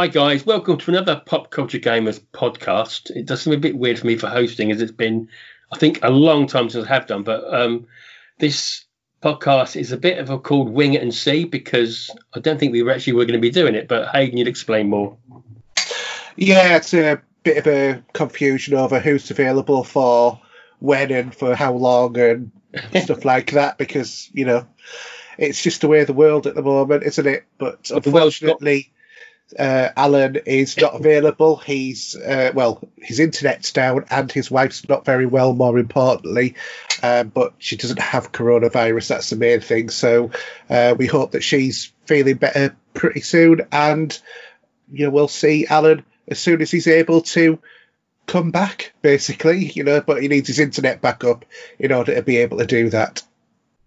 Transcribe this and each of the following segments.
Hi guys, welcome to another Pop Culture Gamers podcast. It does seem a bit weird for me for hosting, as it's been, I think, a long time since I have done. But um, this podcast is a bit of a called Wing It and See because I don't think we were actually were going to be doing it. But Hayden, you'd explain more. Yeah, it's a bit of a confusion over who's available for when and for how long and stuff like that because you know it's just the way of the world at the moment, isn't it? But, the unfortunately, uh, Alan is not available. He's uh, well, his internet's down and his wife's not very well. More importantly, um, but she doesn't have coronavirus. That's the main thing. So uh, we hope that she's feeling better pretty soon, and you know we'll see Alan as soon as he's able to come back. Basically, you know, but he needs his internet back up in order to be able to do that.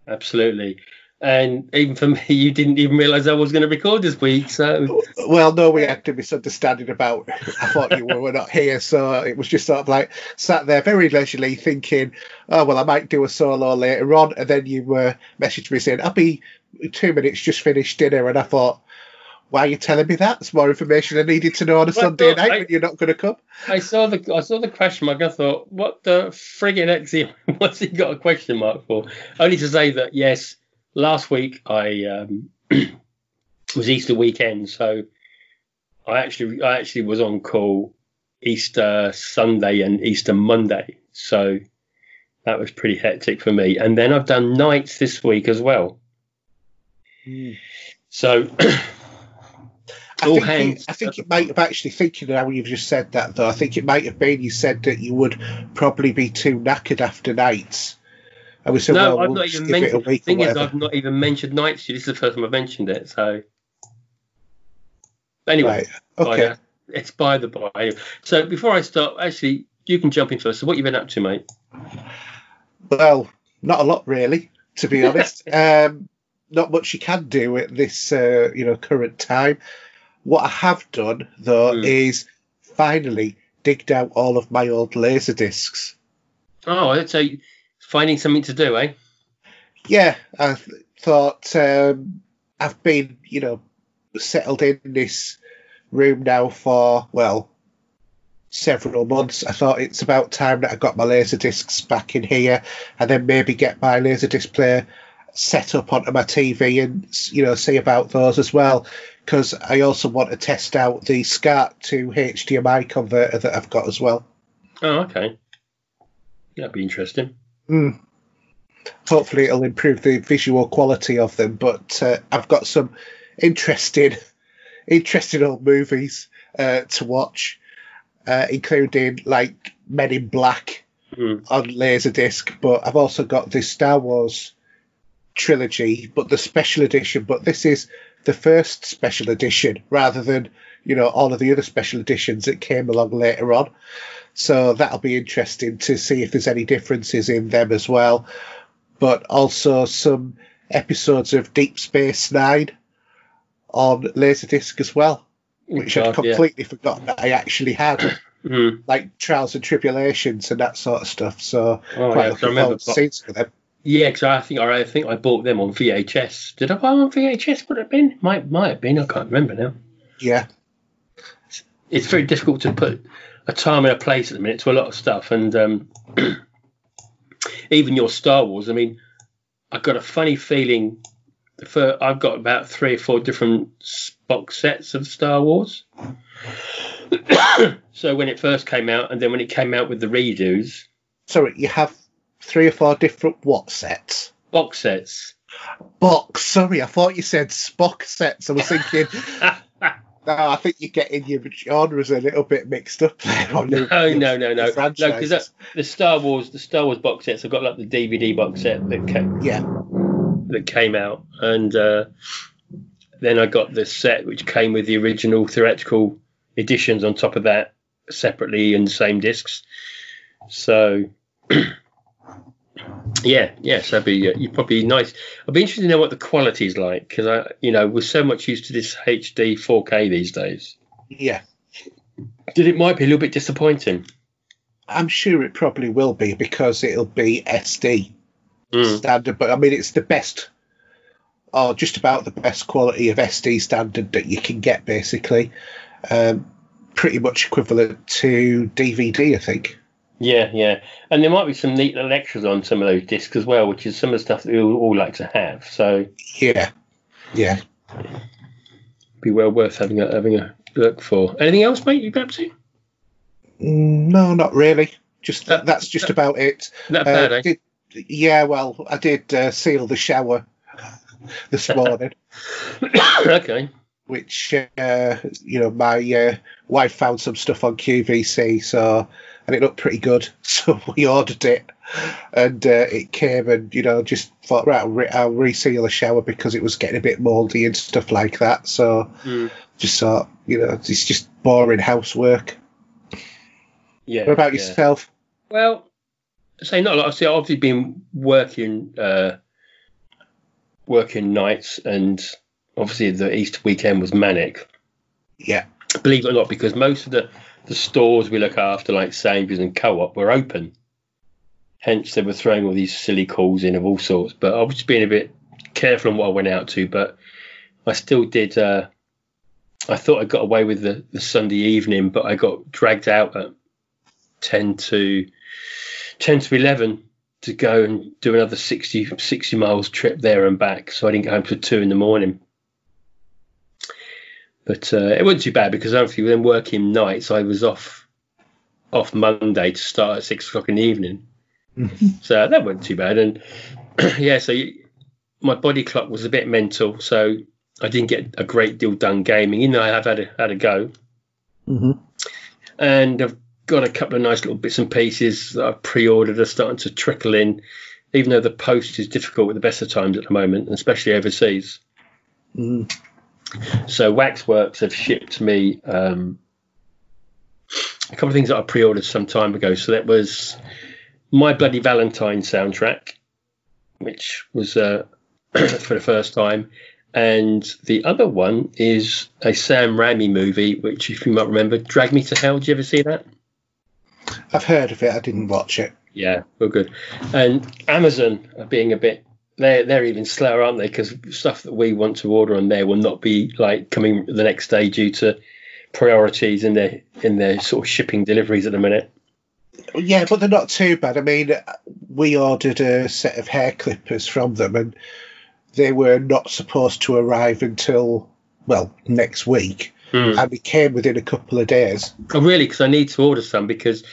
Absolutely. And even for me, you didn't even realise I was going to record this week. So Well, no, we had a misunderstanding about. I thought you were, were not here, so it was just sort of like sat there very leisurely thinking, oh well, I might do a solo later on, and then you uh, messaged me saying, "I'll be two minutes, just finished dinner," and I thought, why are you telling me that? It's more information I needed to know on a Well, Sunday night I- when you're not going to come. I saw the I saw the question mark. I thought, what the friggin' heck's he? What's he got a question mark for? Only to say that yes, last week I um, was Easter weekend, so I actually I actually was on call Easter Sunday and Easter Monday, so that was pretty hectic for me. And then I've done nights this week as well. So I All think, hands it, I think it might have actually thinking now you've just said that though. I think it might have been you said that you would probably be too knackered after nights. I was saying, no, well, I've we'll not even give it a mentioned. The thing is. I've not even mentioned nights. This is the first time I've mentioned it. So anyway, Right. Okay. by, it's by the by. So before I start, actually, you can jump in first. So what you been up to, mate? Well, not a lot really, to be honest. um, not much you can do at this, uh, you know, current time. What I have done though Hmm. is finally digged out all of my old laser discs. Oh, a finding something to do, eh? Yeah, I th- thought um, I've been, you know, settled in this room now for well several months. I thought it's about time that I got my laser discs back in here, and then maybe get my laser disc player set up onto my TV and you know see about those as well. Because I also want to test out the SCART to HDMI converter that I've got as well. Oh, okay. That'd be interesting. Mm. Hopefully, it'll improve the visual quality of them. But uh, I've got some interesting, interesting old movies uh, to watch, uh, including like Men in Black Hmm. on Laserdisc. But I've also got the Star Wars trilogy, but the special edition. But this is the first special edition, rather than you know all of the other special editions that came along later on. So that'll be interesting to see if there's any differences in them as well. But also some episodes of Deep Space Nine on Laserdisc as well, which I'd God, yeah. completely forgotten that I actually had, Hmm. like Trials and Tribulations and that sort of stuff. So Oh, quite yeah, I looking remember. forward to them. Yeah, because I think I think I bought them on VHS. Did I buy them on VHS? Would it have been? Might might have been. I can't remember now. Yeah, it's very difficult to put a time and a place at the minute to a lot of stuff, and um, even your Star Wars. I mean, I've got a funny feeling. For I've got about three or four different box sets of Star Wars. so when it first came out, and then when it came out with the redos, sorry, you have three or four different what sets? box sets. Box. Sorry, I thought you said Spock sets. I was thinking. No, I think you're getting your genres a little bit mixed up there. On the, No, no, no, no, no. Because the Star Wars, the Star Wars box sets. I've got like the DVD box set that came, yeah, that came out, and uh, then I got the set which came with the original theatrical editions on top of that separately and the same discs. So, yeah, yes, that'd be uh, you probably nice. I'd be interested to know what the quality is like because I, you know, we're so much used to this HD 4K these days. yeah. Did it might be a little bit disappointing. I'm sure it probably will be because it'll be SD Mm. standard. But I mean, it's the best, or just about the best quality of SD standard that you can get, basically. um, pretty much equivalent to DVD, I think. Yeah, yeah, and there might be some neat little extras on some of those discs as well, which is some of the stuff that we all, all like to have. So Yeah, yeah. be well worth having a having a look for. Anything else, mate? You got to? Mm, No, not really. Just That- that's just about it. Not Uh, bad, eh? did- yeah, well, I did uh, seal the shower this morning, okay. Which uh, you know my uh, wife found some stuff on QVC, so and it looked pretty good, so we ordered it, and uh, it came, and you know just thought right, I'll, re- I'll reseal the shower because it was getting a bit mouldy and stuff like that. So Mm. just thought, you know, it's just boring housework. Yeah. What about yeah. yourself? Well, say not a lot. See, I've obviously been working, uh, working nights, and obviously the Easter weekend was manic. Yeah, Believe it or not, because most of the the stores we look after, like Sainsbury's and Co-op, were open. Hence, they were throwing all these silly calls in of all sorts. But I was just being a bit careful on what I went out to. But I still did. Uh, I thought I got away with the, the Sunday evening, but I got dragged out at ten to ten to eleven to go and do another 60, 60 miles trip there and back. So I didn't get home till two in the morning. But uh, it wasn't too bad because obviously then working nights, I was off off Monday to start at six o'clock in the evening. So that wasn't too bad. And yeah, so you, my body clock was a bit mental, so I didn't get a great deal done gaming. You know, I have had a, had a go, mm-hmm. and I've got a couple of nice little bits and pieces that I've pre-ordered are starting to trickle in. Even though the post is difficult at the best of times at the moment, and especially overseas. mm So Waxworks have shipped me um, a couple of things that I pre-ordered some time ago. So that was My Bloody Valentine soundtrack, which was uh, for the first time, and the other one is a Sam Raimi movie, which, if you might remember, Drag Me to Hell. Did you ever see that? I've heard of it. I didn't watch it. Yeah, real good. And Amazon are being a bit. They're they're even slower, aren't they? Because stuff that we want to order on there will not be like coming the next day due to priorities in their in their sort of shipping deliveries at the minute. Yeah, but they're not too bad. I mean, we ordered a set of hair clippers from them, and they were not supposed to arrive until well next week, Hmm. and they came within a couple of days. Oh, really? Because I need to order some because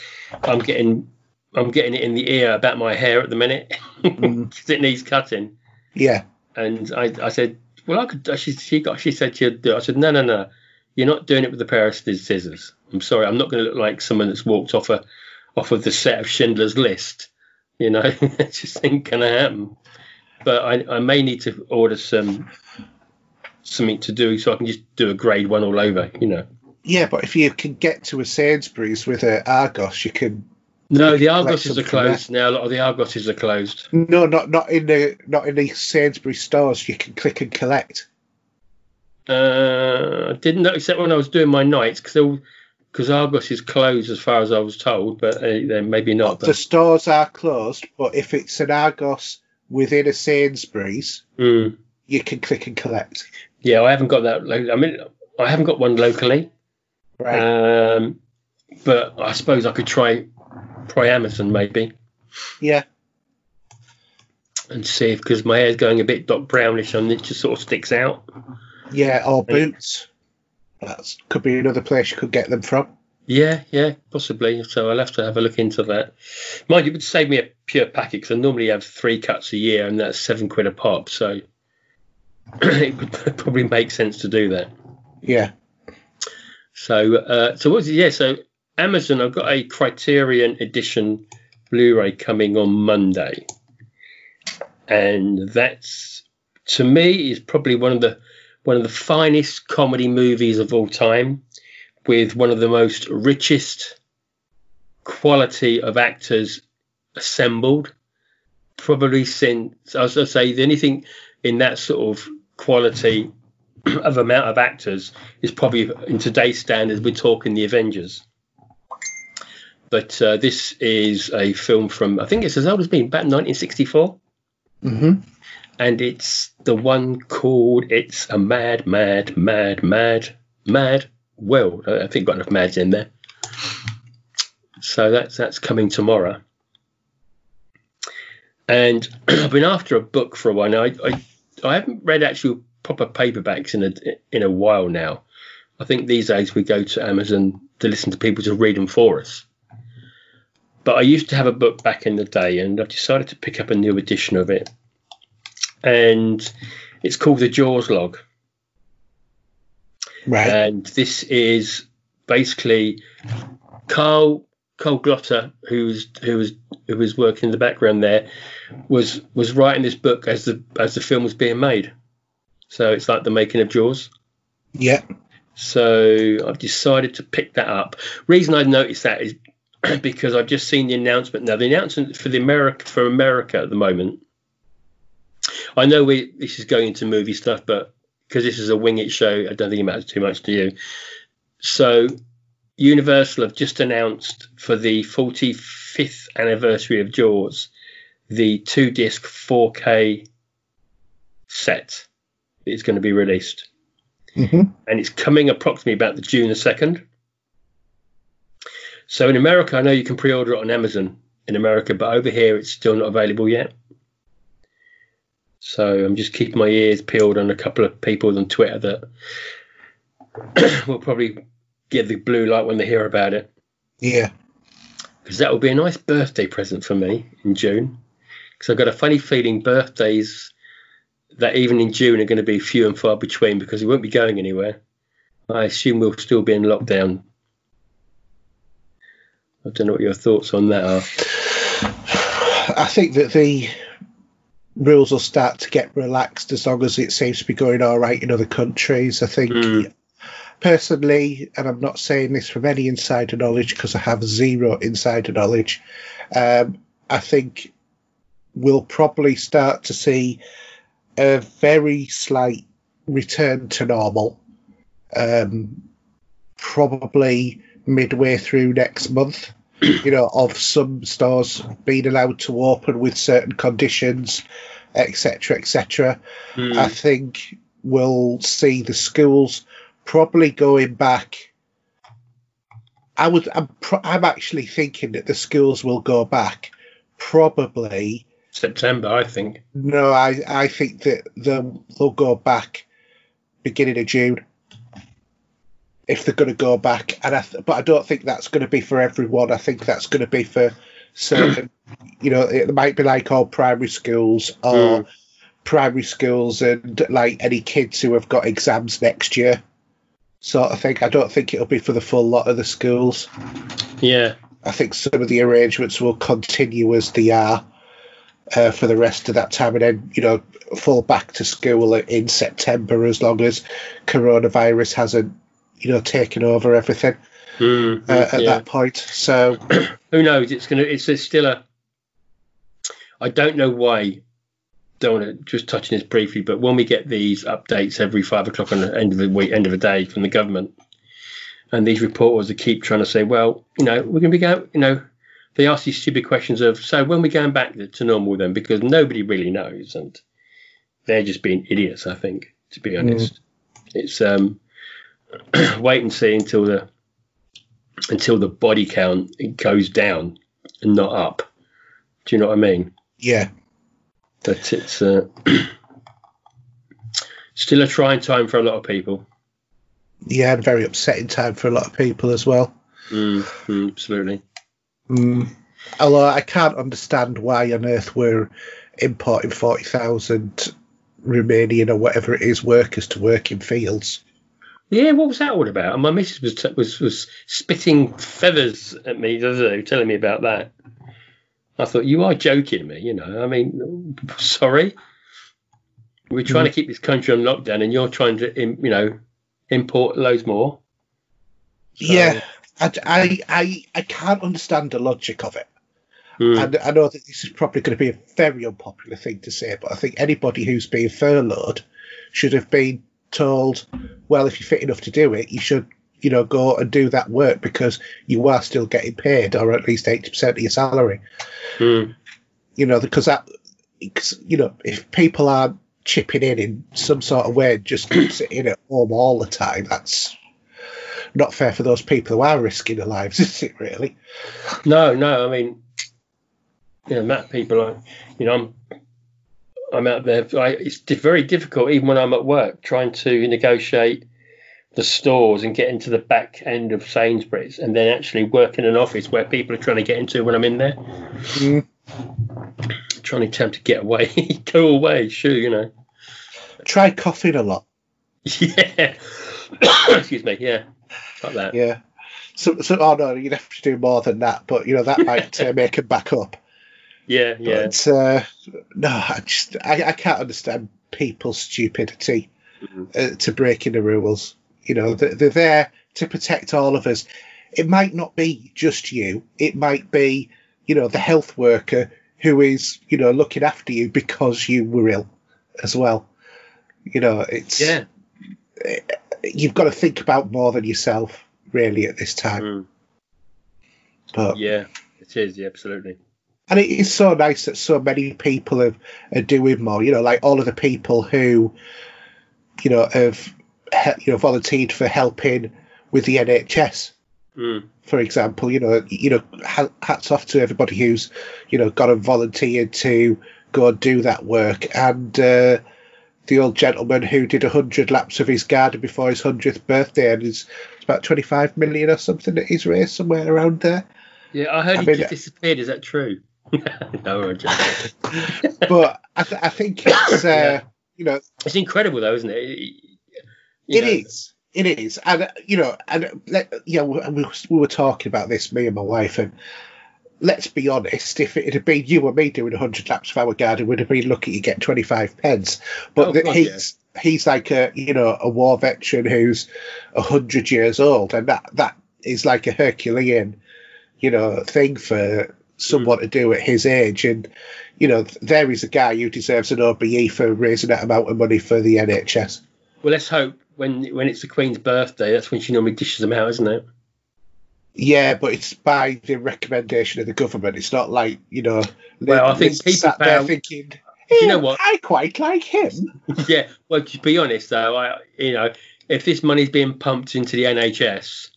I'm getting I'm getting it in the ear about my hair at the minute Mm. 'Cause it needs cutting. Yeah, And I, I said, well, I could. She she got she said she'd do. it. I said, no, no, no, you're not doing it with a pair of scissors. I'm sorry, I'm not going to look like someone that's walked off a off of the set of Schindler's List. You know, it just ain't going to happen. But I, I may need to order some something to do so I can just do a grade one all over. You know. yeah, but if you can get to a Sainsbury's with a Argos, you can. No, the Argoses are closed now. A lot of the Argoses are closed. No, not not in the not in the Sainsbury's stores. You can click and collect. Uh, I didn't know except when I was doing my nights because because Argos is closed as far as I was told, but uh, then maybe not. The stores are closed, but if it's an Argos within a Sainsbury's, Mm. you can click and collect. yeah, I haven't got that. lo- I mean, I haven't got one locally, Right. um, but I suppose I could try try maybe yeah. and see if because my hair's going a bit dark brownish and it just sort of sticks out. Yeah, or boots. That could be another place you could get them from. Yeah, yeah, possibly. So I'll have to have a look into that. Mind you, it would save me a pure packet because I normally have three cuts a year, and that's seven quid a pop. So it would probably make sense to do that. Yeah. So, uh, so what was it? Yeah, so Amazon, I've got a Criterion Edition Blu-ray coming on Monday, and that's to me is probably one of the one of the finest comedy movies of all time, with one of the most richest quality of actors assembled, probably since as I say anything in that sort of quality of amount of actors is probably in today's standards we're talking the Avengers. But uh, this is a film from I think it's as old as me, about 1964, hmm and it's the one called "It's a Mad, Mad, Mad, Mad, Mad World." I think got enough Mads in there. So that's that's coming tomorrow. And I've been after a book for a while now. I, I, I haven't read actual proper paperbacks in a in a while now. I think these days we go to Amazon to listen to people to read them for us. But I used to have a book back in the day, and I decided to pick up a new edition of it. And it's called The Jaws Log. Right. And this is basically Carl Carl Gottlieb, who was who was who was working in the background there, was was writing this book as the as the film was being made. So it's like the making of Jaws. Yeah. So I've decided to pick that up. Reason I noticed that is because I've just seen the announcement now. The announcement for the America for America at the moment. I know we this is going into movie stuff, but because this is a wing it show, I don't think it matters too much to you. So Universal have just announced for the 45th anniversary of Jaws the two disc 4K set that is going to be released. Mm-hmm. And it's coming approximately about the June the 2nd. So in America, I know you can pre order it on Amazon in America, but over here it's still not available yet. So I'm just keeping my ears peeled on a couple of people on Twitter that will probably get the blue light when they hear about it. Yeah. Because that will be a nice birthday present for me in June. Because I've got a funny feeling birthdays that even in June are going to be few and far between because we won't be going anywhere. I assume we'll still be in lockdown. I don't know what your thoughts on that are. I think that the rules will start to get relaxed as long as it seems to be going all right in other countries. I think Mm. personally, and I'm not saying this from any insider knowledge because I have zero insider knowledge, um, I think we'll probably start to see a very slight return to normal, um, probably midway through next month. You know, of some stores being allowed to open with certain conditions, etc., etc. Mm. I think we'll see the schools probably going back. I would. I'm. Pro- I'm actually thinking that the schools will go back. Probably September, I think. no. I. I think that they'll they'll go back beginning of June if they're going to go back. And I. Th- but I don't think that's going to be for everyone. I think that's going to be for certain. you know, it might be like all primary schools or Mm. primary schools and like any kids who have got exams next year sort of thing. I don't think it'll be for the full lot of the schools. Yeah. I think some of the arrangements will continue as they are uh, for the rest of that time and then, you know, fall back to school in September as long as coronavirus hasn't, you know, taking over everything Mm, uh, at yeah. that point. So, Who knows? It's gonna. It's, it's still a. I don't know why. Don't want to just touching this briefly, but when we get these updates every five o'clock on the end of the week, end of the day from the government, and these reporters that keep trying to say, well, you know, we're going to be going, you know, they ask these stupid questions of, so when we're going back to normal then, because nobody really knows, and they're just being idiots, I think, to be honest. It's um, wait and see until the until the body count goes down and not up. Do you know what I mean? yeah. That it's uh, still a trying time for a lot of people. Yeah, and very upsetting time for a lot of people as well. Mm, mm, absolutely. Mm. Although I can't understand why on earth we're importing 40,000 Romanian or whatever it is workers to work in fields. Yeah, what was that all about? And my missus was t- was was spitting feathers at me the other day, telling me about that. I thought you are joking me, you know. I mean, sorry. We're trying to keep this country on lockdown, and you're trying to, you know, import loads more. So- Yeah, I, I, I, I can't understand the logic of it. Mm, And I know that this is probably going to be a very unpopular thing to say, but I think anybody who's being furloughed should have been told, well, if you're fit enough to do it, you should, you know, go and do that work because you are still getting paid, or at least 80% of your salary. mm, You know, because that, because, you know, if people are chipping in in some sort of way, just sitting in at home all the time, that's not fair for those people who are risking their lives, is it? Really? No, no. I mean, you know, Matt, people, are, you know, I'm I'm out there. I, it's very difficult, even when I'm at work, trying to negotiate the stores and get into the back end of Sainsbury's, and then actually work in an office where people are trying to get into when I'm in there. Mm. Trying to attempt to get away, go away, sure, you know. Try coughing a lot. Yeah. Excuse me. Yeah. Like that. Yeah. So, so, oh no, you'd have to do more than that, but you know that might uh, make it back up. Yeah, yeah. But uh, no, I just I, I can't understand people's stupidity Mhm. uh, to breaking the rules. You know, they're, they're there to protect all of us. It might not be just you. It might be, you know, the health worker who is, you know, looking after you because you were ill as well. You know, it's Yeah. you've got to think about more than yourself really at this time. Mm. But Yeah. It is. Yeah, absolutely. And it is so nice that so many people are, are doing more. You know, like all of the people who, you know, have you know volunteered for helping with the NHS, Mm. for example. You know, you know, hats off to everybody who's you know got and volunteered to go and do that work. And uh, the old gentleman who did hundred laps of his garden before his hundredth birthday, and is it's about twenty five million or something that he's raised somewhere around there. Yeah, I heard I he mean- just disappeared. Is that true? No. But I, th- I think it's uh, Yeah. you know It's incredible, though, isn't it? You It know, is. It is, and you know, and know, we, we were talking about this, me and my wife, and let's be honest, if it had been you and me doing hundred laps of our garden, we'd have been lucky to get twenty five pence. But Oh, God, he's he's like a you know a war veteran who's hundred years old, and that that is like a Herculean, you know, thing for someone to do at his age, and you know, there is a guy who deserves an OBE for raising that amount of money for the NHS. Well, let's hope when when it's the Queen's birthday, that's when she normally dishes them out, isn't it? Yeah, but it's by the recommendation of the government. It's not like you know. Well, I think people sat there found- thinking, you know "Eh, what? I quite like him. yeah. Well, to be honest, though, I you know, if this money's being pumped into the NHS,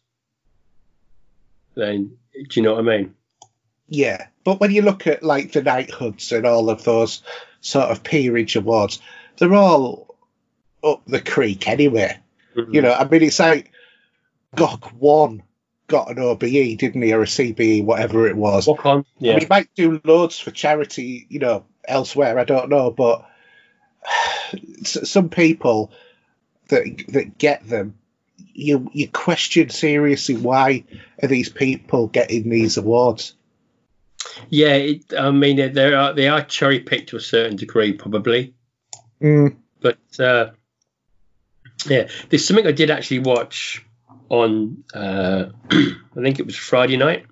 then do you know what I mean? Yeah, but when you look at like the knighthoods and all of those sort of peerage awards, they're all up the creek anyway. You mm. know, I mean, it's like Gok Wan got an OBE, didn't he, or a CBE, whatever it was. walk on. I Yeah. mean, he might do loads for charity, you know, elsewhere. I don't know, but some people that that get them, you you question seriously why are these people getting these awards? Yeah, it, I mean they they are they are cherry picked to a certain degree, probably. But uh, yeah, there's something I did actually watch on. Uh, I think it was Friday night.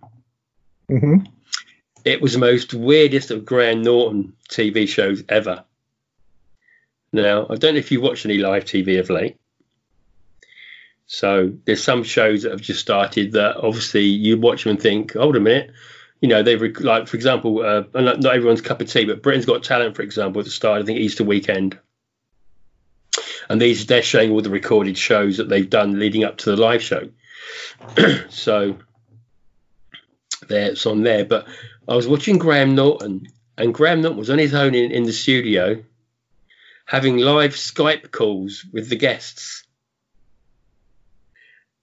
Mm-hmm. It was the most weirdest of Graham Norton TV shows ever. Now I don't know if you watched any live TV of late. So there's some shows that have just started that obviously you watch them and think, hold a minute, you know, they rec- like for example, uh, not, not everyone's cup of tea, but Britain's Got Talent, for example, at the start, I think Easter weekend, and these they're showing all the recorded shows that they've done leading up to the live show. so there, it's on there. But I was watching Graham Norton, and Graham Norton was on his own in, in the studio, having live Skype calls with the guests.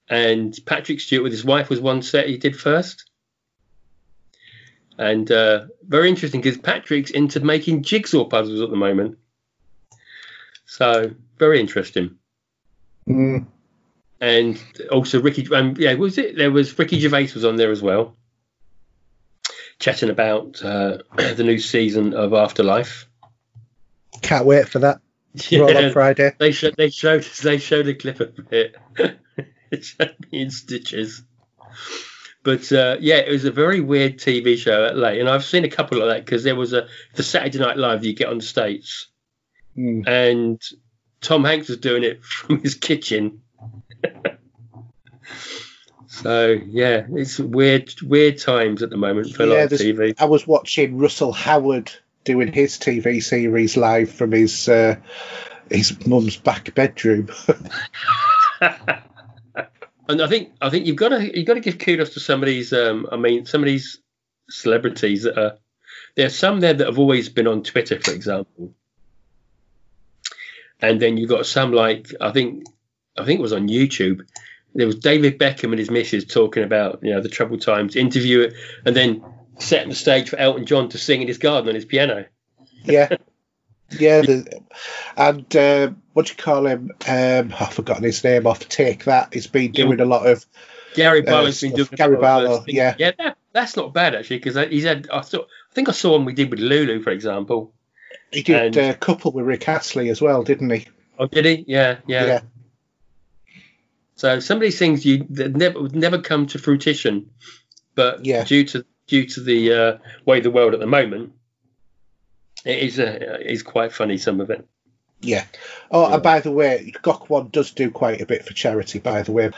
And Patrick Stewart with his wife was one set he did first. And uh, very interesting because Patrick's into making jigsaw puzzles at the moment. So very interesting. Mm. And also Ricky, um, yeah, was it? There was Ricky Gervais was on there as well, chatting about uh, the new season of Afterlife. Can't wait for that. Roll on Yeah, Friday. they showed they showed they showed a clip of it. it showed me in stitches. But uh, yeah, it was a very weird TV show at late, and I've seen a couple of that because there was a the Saturday Night Live you get on the states, Mm. and Tom Hanks was doing it from his kitchen. so yeah, it's weird weird times at the moment for Yeah, TV. I was watching Russell Howard doing his TV series live from his uh, his mum's back bedroom. And I think I think you've got to you've got to give kudos to some of these. Um, I mean, some of these celebrities that are there are some there that have always been on Twitter, for example, and then you've got some like I think I think it was on YouTube. There was David Beckham and his missus talking about you know the troubled times, interview it, and then setting the stage for Elton John to sing in his garden on his piano. Yeah. Yeah, and uh, what do you call him? Um, I've forgotten his name off. Take that. He's been doing a lot of Gary Barlow's uh, been doing Gary Barlow. Yeah, yeah, that, that's not bad actually because he's had. I thought I think I saw one we did with Lulu, for example. He did and, a couple with Rick Astley as well, didn't he? Oh, did he? Yeah, yeah. yeah. So some of these things you never would never come to fruition, but yeah. due to due to the uh, way the world at the moment, it is uh, is quite funny. Some of it. Yeah. Oh, yeah. and by the way, Gok Wan does do quite a bit for charity. By the way,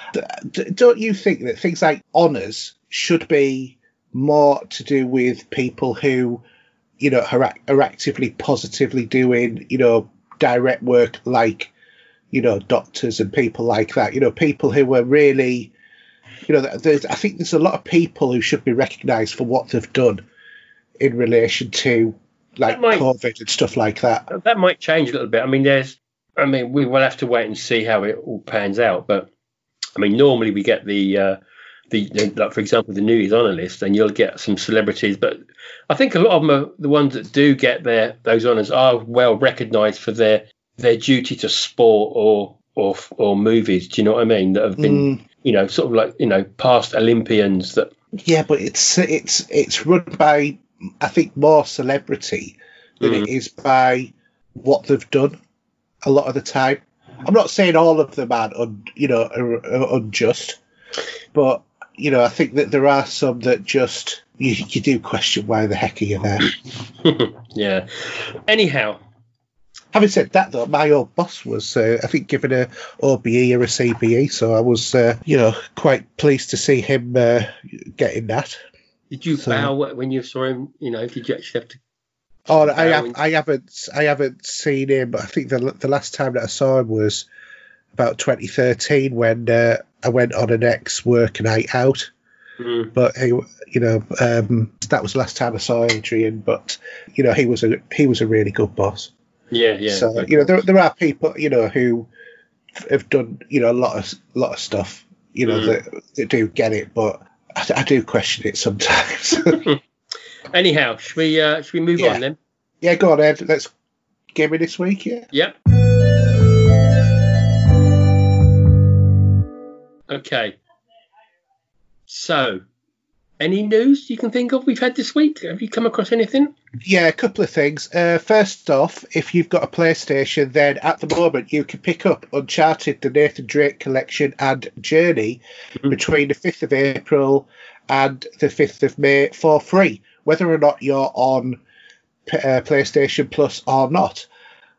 don't you think that things like honours should be more to do with people who, you know, are, are actively positively doing, you know, direct work like, you know, doctors and people like that. You know, people who are really, you know, there's, I think there's a lot of people who should be recognised for what they've done in relation to like might, COVID and stuff like that. That might change a little bit. I mean, there's, I mean, we will have to wait and see how it all pans out. But I mean, normally we get the, uh, the, the like for example, the New Honor list, and you'll get some celebrities. But I think a lot of them are the ones that do get their those honours are well recognised for their their duty to sport or or or movies. Do you know what I mean? That have been, mm. you know, sort of like you know, past Olympians that. Yeah, but it's it's it's run by I think more celebrity than mm. it is by what they've done. A lot of the time, I'm not saying all of them are, un, you know, are, are unjust, but you know, I think that there are some that just you, you do question why the heck are you there. yeah. Anyhow, having said that, though, my old boss was, uh, I think, given a OBE or a CBE, so I was, uh, you know, quite pleased to see him uh, getting that. Did you so, bow when you saw him? You know, did you actually have to? Oh, I have. I haven't. I haven't seen him. I think the the last time that I saw him was about 2013 when uh, I went on an ex work night out. Mm. But he, you know, um, that was the last time I saw Adrian. But you know, he was a he was a really good boss. Yeah, yeah. So you know, there there are people you know who have done you know a lot of lot of stuff you know mm. that, that do get it, but I, I do question it sometimes. Anyhow, should we uh, should we move yeah. on then? Yeah, go on, Ed. Let's give me this week. Yeah. Yep. Okay. So, any news you can think of we've had this week? Have you come across anything? Yeah, a couple of things. Uh, first off, if you've got a PlayStation, then at the moment you can pick up Uncharted, the Nathan Drake collection, and Journey mm-hmm. between the 5th of April and the 5th of May for free, whether or not you're on uh, PlayStation Plus or not,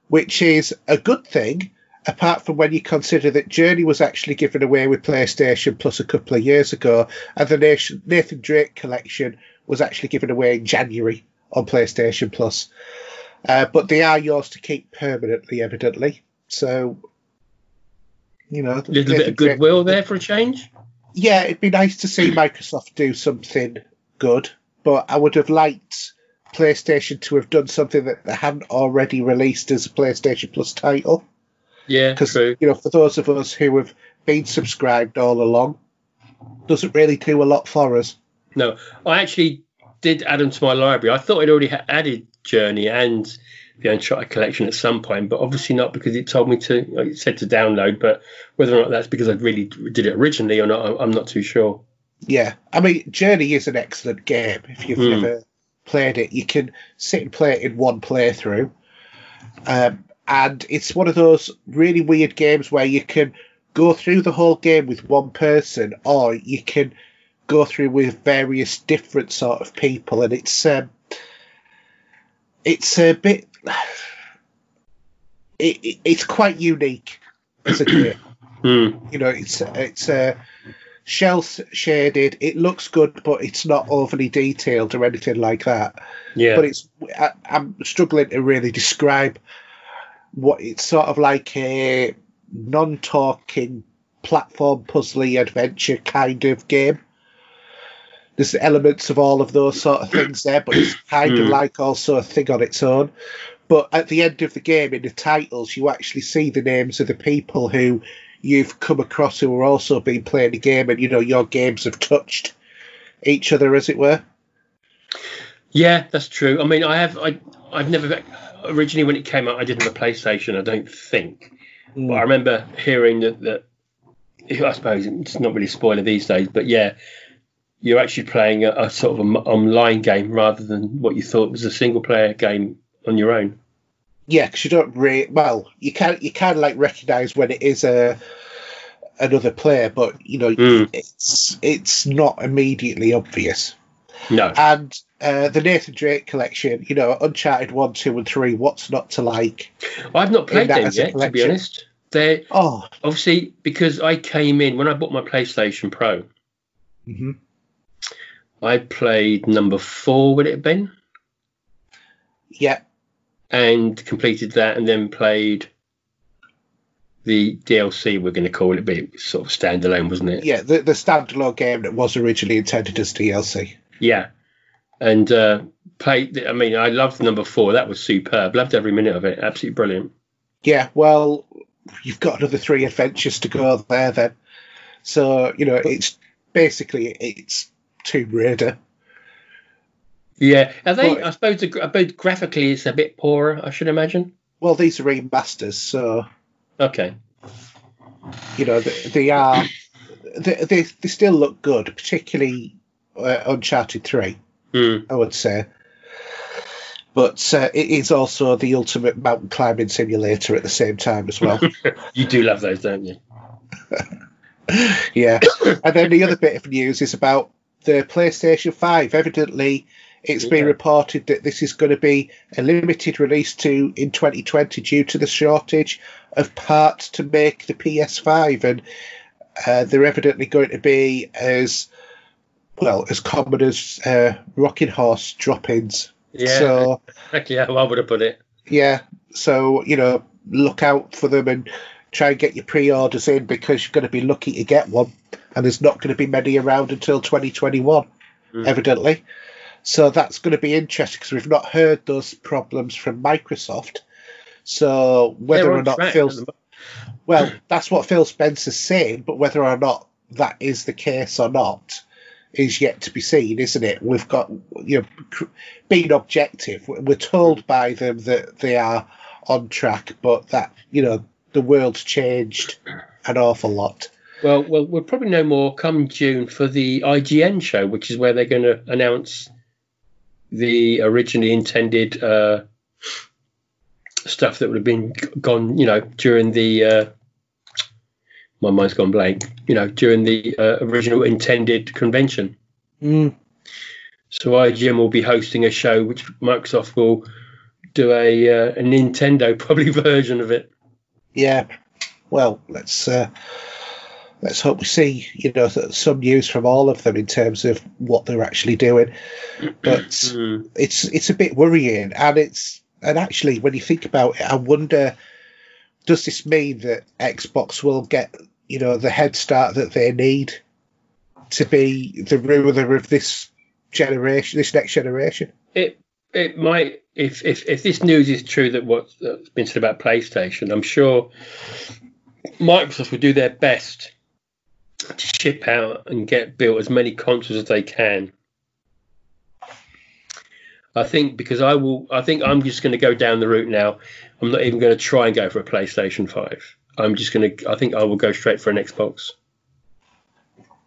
which is a good thing apart from when you consider that Journey was actually given away with PlayStation Plus a couple of years ago, and the Nathan Drake collection was actually given away in January on PlayStation Plus. Uh, but they are yours to keep permanently, evidently. So, you know, a little bit of goodwill there for a change. Yeah, it'd be nice to see Microsoft do something good, but I would have liked PlayStation to have done something that they hadn't already released as a PlayStation Plus title. Yeah, because you know, for those of us who have been subscribed all along, doesn't really do a lot for us. No, I actually did add them to my library. I thought I'd already added Journey and the Uncharted collection at some point, but obviously not because it told me to. It said to download, but whether or not that's because I really did it originally or not, I'm not too sure. Yeah, I mean, Journey is an excellent game. If you've mm. never played it, you can sit and play it in one playthrough. Um, and it's one of those really weird games where you can go through the whole game with one person, or you can go through with various different sort of people, and it's um, it's a bit it, it, it's quite unique as a game. Mm. You know, it's it's uh, cel shaded. It looks good, but it's not overly detailed or anything like that. Yeah. But it's I, I'm struggling to really describe what it's sort of like a non-talking platform puzzly adventure kind of game. There's elements of all of those sort of things there, but it's kind of Mm. like also a thing on its own. But at the end of the game, in the titles, you actually see the names of the people who you've come across who are also been playing the game, and you know your games have touched each other, as it were. Yeah, that's true. I mean, I have I I've never originally when it came out, I didn't have a PlayStation. I don't think, but I remember hearing that that I suppose it's not really spoiler these days, but yeah, you're actually playing a, a sort of an online game rather than what you thought was a single player game on your own. Yeah, because you don't really well, you can you can like recognise when it is a another player, but you know Mm. it's it's not immediately obvious. No, And uh, the Nathan Drake collection, you know, Uncharted one, two, and three. What's not to like? I've not played them yet. To be honest, they Oh, obviously because I came in when I bought my PlayStation Pro. mhm. I played number four. Would it have been? yeah, and completed that, and then played the DLC. We're going to call it, but it sort of standalone, wasn't it? yeah, the the standalone game that was originally intended as DLC. Yeah. And uh, played. I mean, I loved number four. That was superb. Loved every minute of it. Absolutely brilliant. Yeah, well, you've got another three adventures to go there then. So you know, it's basically it's Tomb Raider. Yeah. Are they? Right. I suppose. The, suppose graphically, it's a bit poorer. I should imagine. Well, these are remasters, so Okay. you know they, they are they, they they still look good, particularly uh, Uncharted Three. Hmm. I would say. But uh, it is also the ultimate mountain climbing simulator at the same time as well. You do love those, don't you? yeah. And then the other bit of news is about the PlayStation 5. Evidently, it's been reported that this is going to be a limited release to in 2020 due to the shortage of parts to make the PS5. And uh, they're evidently going to be as well as common as uh, rocking horse drop-ins. Yeah. So exactly how I would have put it. yeah, so you know, look out for them and try and get your pre-orders in because you're going to be lucky to get one, and there's not going to be many around until 2021, Mm. evidently. So that's going to be interesting because we've not heard those problems from Microsoft. So whether or not track, Phil, well, that's what Phil Spencer's saying, but whether or not that is the case or not is yet to be seen, isn't it? We've got, you know, being objective, we're told by them that they are on track, but that, you know, the world's changed an awful lot. Well, well, we'll probably know more come June for the IGN show, which is where they're going to announce the originally intended uh, stuff that would have been gone, you know, during the. Uh, my mind's gone blank. You know, during the uh, original intended convention. Mm. So IGN will be hosting a show which Microsoft will do a, uh, a Nintendo probably version of it. Yeah. Well, let's uh, let's hope we see, you know, th- some news from all of them in terms of what they're actually doing. But Hmm. it's it's a bit worrying, and it's and actually when you think about it, I wonder does this mean that Xbox will get you know the head start that they need to be the ruler of this generation, this next generation? it it might if if if this news is true that what's been said about PlayStation, I'm sure Microsoft will do their best to ship out and get built as many consoles as they can. I think because I will, I think I'm just going to go down the route now. I'm not even going to try and go for a PlayStation Five. I'm just going to. I think I will go straight for an Xbox.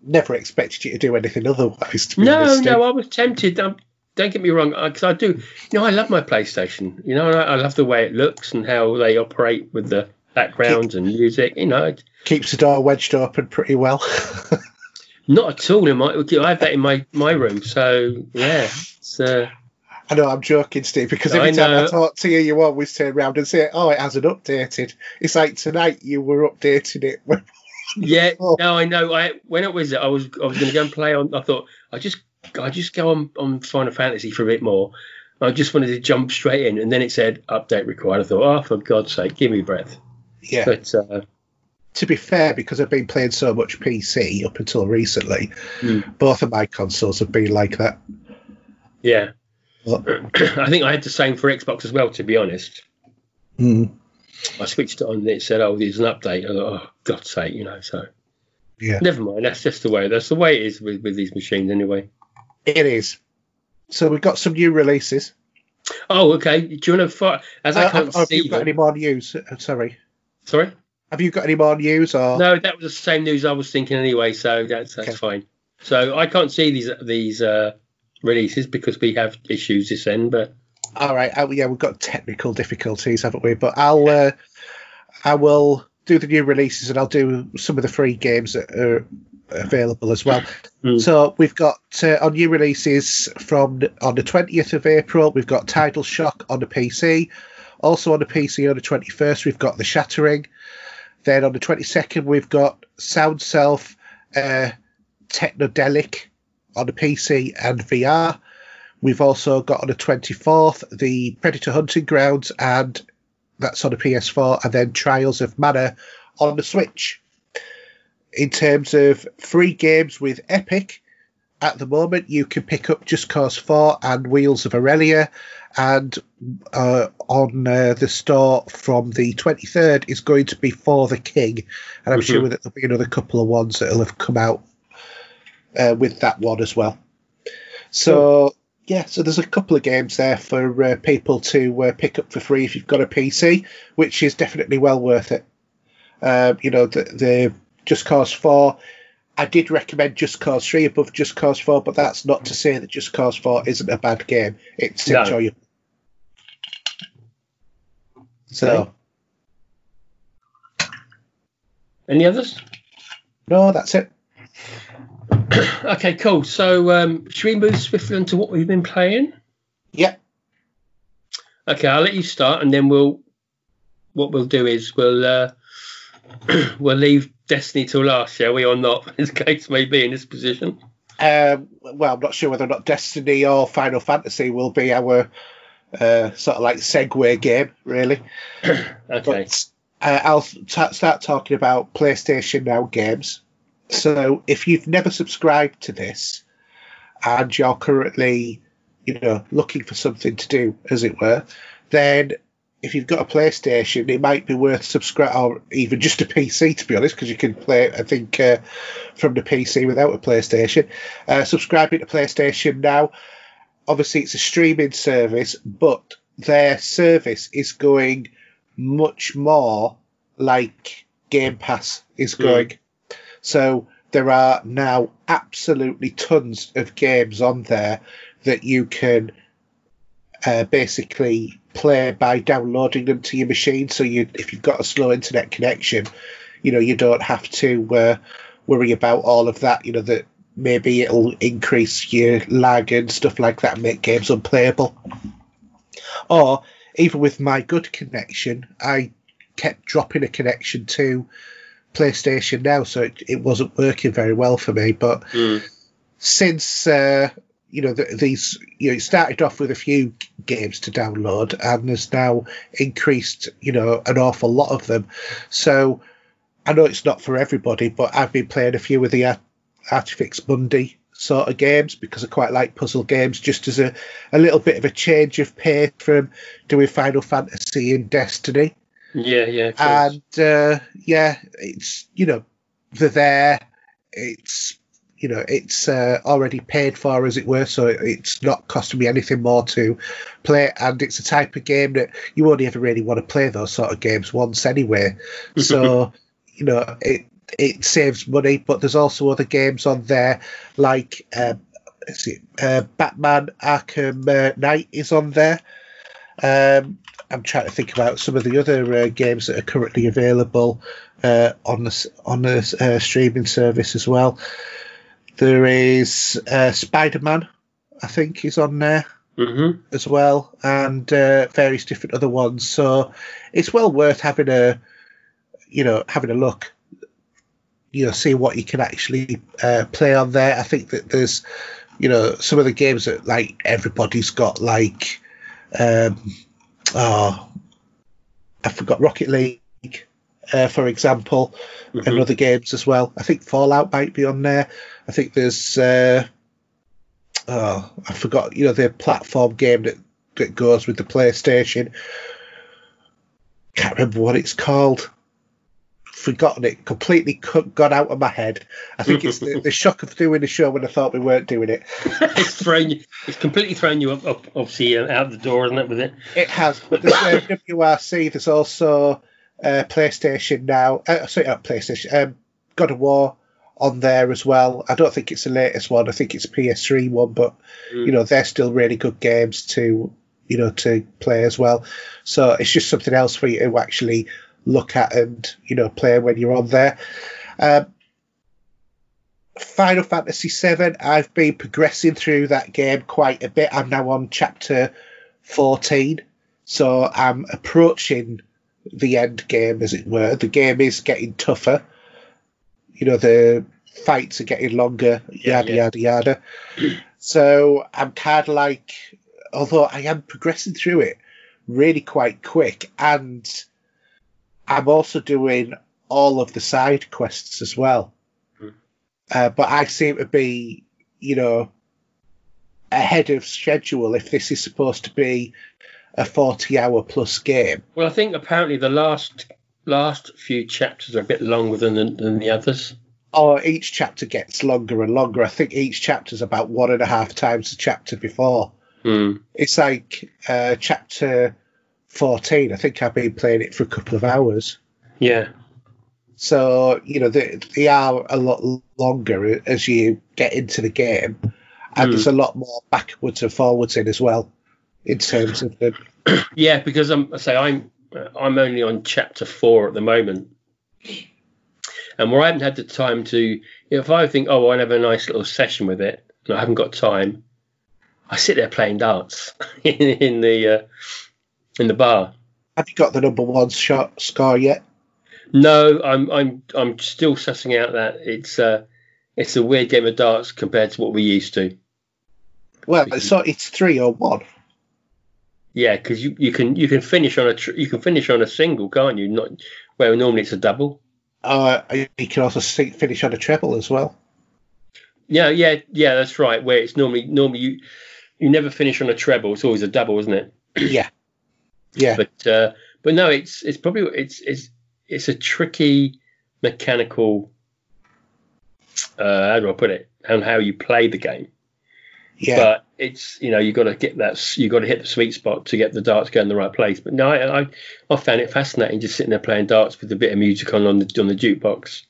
Never expected you to do anything otherwise. To be No, honest. no, I was tempted. Um, don't get me wrong, because I do. You know, I love my PlayStation. You know, I, I love the way it looks and how they operate with the backgrounds and music. You know, it- keeps the door wedged open pretty well. not at all in my. I have that in my my room. So yeah, it's, uh, I know I'm joking, Steve, because every I time I talk to you, you always turn around and say, "Oh, it hasn't updated." It's like tonight you were updating it. yeah. Oh. No, I know. I when it was, I was I was going to go and play on. I thought I just I just go on on Final Fantasy for a bit more. I just wanted to jump straight in, and then it said update required. I thought, oh, for God's sake, give me breath. yeah, But uh, to be fair, because I've been playing so much PC up until recently, Mm. both of my consoles have been like that. Yeah. I think I had the same for Xbox as well, to be honest. mm, I switched it on and it said, oh, there's an update. I thought, oh, God's sake, you know, so yeah, never mind. That's just the way, that's the way it is with, with these machines anyway. it is. So we've got some new releases. Oh, okay. Do you want to? As I Uh, can't have, have you got them- any more news? Uh, Sorry, Sorry? have you got any more news? Or No, that was the same news I was thinking anyway, so that's that's Okay. fine. So I can't see these these uh, releases because we have issues this end, but all right, uh, yeah, we've got technical difficulties, haven't we? But I'll, uh, I will do the new releases and I'll do some of the free games that are available as well. Mm. So we've got uh, on new releases from on the 20th of April, we've got Tidal Shock on the PC. Also on the PC on the 21st, we've got The Shattering. Then on the 22nd, we've got Sound Self, uh, Technodelic on the PC and VR. We've also got on the 24th the Predator Hunting Grounds, and that's on the PS4, and then Trials of Mana on the Switch. In terms of free games with Epic, at the moment you can pick up Just Cause 4 and Wheels of Aurelia, and uh, on uh, the store from the 23rd is going to be For the King, and I'm Mhm. sure that there'll be another couple of ones that'll have come out uh, with that one as well. So yeah, so there's a couple of games there for uh, people to uh, pick up for free if you've got a PC, which is definitely well worth it. Um, you know, the, the Just Cause 4, I did recommend Just Cause 3 above Just Cause 4, but that's not to say that Just Cause 4 isn't a bad game. It's No. enjoyable. So, any others? no, that's it. okay, cool. So um, should we move swiftly on to what we've been playing? Yeah, Okay, I'll let you start, and then we'll. What we'll do is we'll uh, we'll leave Destiny till last, shall we, or not? As case may be in this position. Um, well, I'm not sure whether or not Destiny or Final Fantasy will be our uh, sort of like segue game, really. Okay. But uh, I'll t- start talking about PlayStation Now games. So if you've never subscribed to this and you're currently, you know, looking for something to do, as it were, then if you've got a PlayStation, it might be worth subscribe, or even just a PC, to be honest, because you can play, I think, uh, from the PC without a PlayStation. Uh, subscribing to PlayStation Now, obviously, it's a streaming service, but their service is going much more like Game Pass is going. So there are now absolutely tons of games on there that you can uh, basically play by downloading them to your machine. So you, if you've got a slow internet connection, you know you don't have to uh, worry about all of that. You know that maybe it'll increase your lag and stuff like that, and make games unplayable. Or even with my good connection, I kept dropping a connection to PlayStation Now, so it, it wasn't working very well for me. But Mm. since uh, you know the, these, you know, it started off with a few games to download, and has now increased, you know, an awful lot of them. So I know it's not for everybody, but I've been playing a few of the Art- Artifex Mundi sort of games because I quite like puzzle games, just as a, a little bit of a change of pace from doing Final Fantasy and Destiny Yeah, yeah. and uh, yeah, it's you know they're there. It's you know it's uh, already paid for, as it were, so it's not costing me anything more to play. And it's a type of game that you only ever really want to play those sort of games once anyway. So you know it it saves money, but there's also other games on there like. Um, let's see, uh, Batman Arkham uh, Knight is on there. Um, I'm trying to think about some of the other uh, games that are currently available uh, on the on the uh, streaming service as well. There is uh, Spider Man, I think, is on there Mhm. as well, and uh, various different other ones. So it's well worth having a you know having a look. You know, see what you can actually uh, play on there. I think that there's you know some of the games that like everybody's got like um, oh I forgot Rocket League. uh, for example, Mhm. and other games as well. I think Fallout might be on there. I think there's uh, oh I forgot you know the platform game that that goes with the PlayStation. Can't remember what it's called. Forgotten it. Completely gone out of my head. I think it's the, the shock of doing the show when I thought we weren't doing it. it's thrown you. It's completely thrown you up, up obviously uh, out the door, isn't it? With it. It has, but there's uh, WRC. There's also uh, PlayStation now. Uh, sorry, not PlayStation. Um, God of War on there as well. I don't think it's the latest one. I think it's PS3 one, but Mm. you know they're still really good games to you know to play as well. So it's just something else for you to actually look at and you know play when you're on there. Um, Final Fantasy VII. I've been progressing through that game quite a bit. I'm now on chapter 14, so I'm approaching the end game, as it were. The game is getting tougher. You know, the fights are getting longer, Yeah, yada, yeah. yada, yada. so I'm kind of like, although I am progressing through it really quite quick, and I'm also doing all of the side quests as well. Hmm. Uh, but I seem to be, you know, ahead of schedule if this is supposed to be a 40 hour plus game. Well, I think apparently the last last few chapters are a bit longer than the, than the others. Or each chapter gets longer and longer. I think each chapter's about one and a half times the chapter before. Hmm. It's like uh, chapter 14. I think I've been playing it for a couple of hours. Yeah. So, you know, they, they are a lot longer as you get into the game. And Hmm. there's a lot more backwards and forwards in as well, in terms of the. Yeah, because I'm I say I'm I'm only on chapter four at the moment, and where I haven't had the time to. If I think, oh, I'll have a nice little session with it, and I haven't got time, I sit there playing darts in, in the uh, in the bar. Have you got the number one shot score yet? No, I'm I'm I'm still sussing out that it's uh it's a weird game of darts compared to what we used to. Well, so it's three or one. Yeah, because you, you can you can finish on a tr- you can finish on a single, can't you? Not where normally it's a double. Uh, you can also finish on a treble as well. Yeah, yeah, yeah. That's right. Where it's normally normally you you never finish on a treble. It's always a double, isn't it? yeah, yeah, But uh, but no, it's it's probably it's it's it's a tricky mechanical. Uh, how do I put it? And how you play the game. yeah. But it's you know you got to get that you got to hit the sweet spot to get the darts going in the right place. But no, I, I I found it fascinating just sitting there playing darts with a bit of music on on the on the jukebox.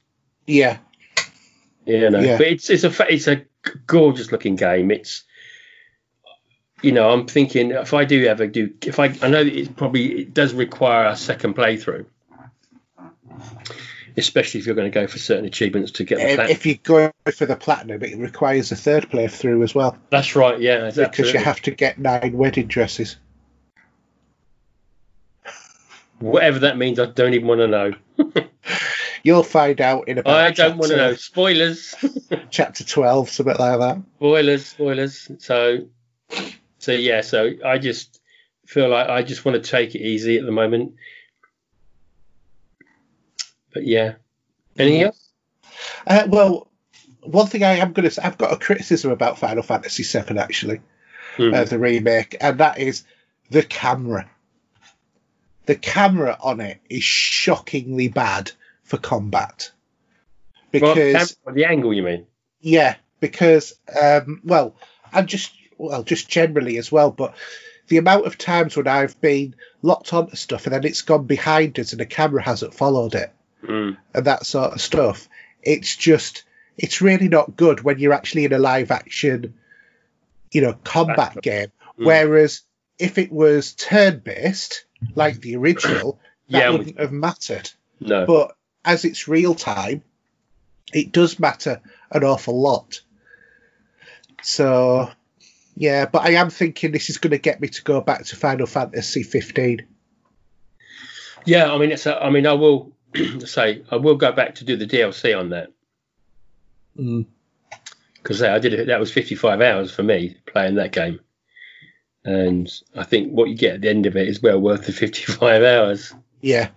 yeah, You know, Yeah. but it's it's a it's a gorgeous looking game. It's you know I'm thinking if I do ever do if I I know it probably it does require a second playthrough, especially if you're going to go for certain achievements to get the If, if you go for the platinum, it requires a third playthrough as well That's right, yeah, because absolutely. you have to get nine wedding dresses. Whatever that means, I don't even want to know. You'll find out in about. I don't want to know. Spoilers. Chapter twelve, something like that. spoilers, spoilers. So, so yeah. So I just feel like I just want to take it easy at the moment. But yeah. Anything else? Uh, well, one thing I am going to say, I've got a criticism about Final Fantasy VII actually, Hmm. uh, the remake, and that is the camera. The camera on it is shockingly bad for combat. Well, Because cam- the angle, you mean? yeah, because um, well, and just well, just generally as well, but the amount of times when I've been locked onto stuff and then it's gone behind us and the camera hasn't followed it Mm. and that sort of stuff, it's just it's really not good when you're actually in a live action, you know, combat game. Mm. Whereas if it was turn based, like the original, that Yeah, wouldn't have mattered. No. But as it's real time, it does matter an awful lot. So, yeah, but I am thinking this is going to get me to go back to Final Fantasy 15. Yeah, I mean, it's. A, I mean, I will say I will go back to do the DLC on that Mm. because I did it. That was 55 hours for me playing that game, and I think what you get at the end of it is well worth the 55 hours. Yeah,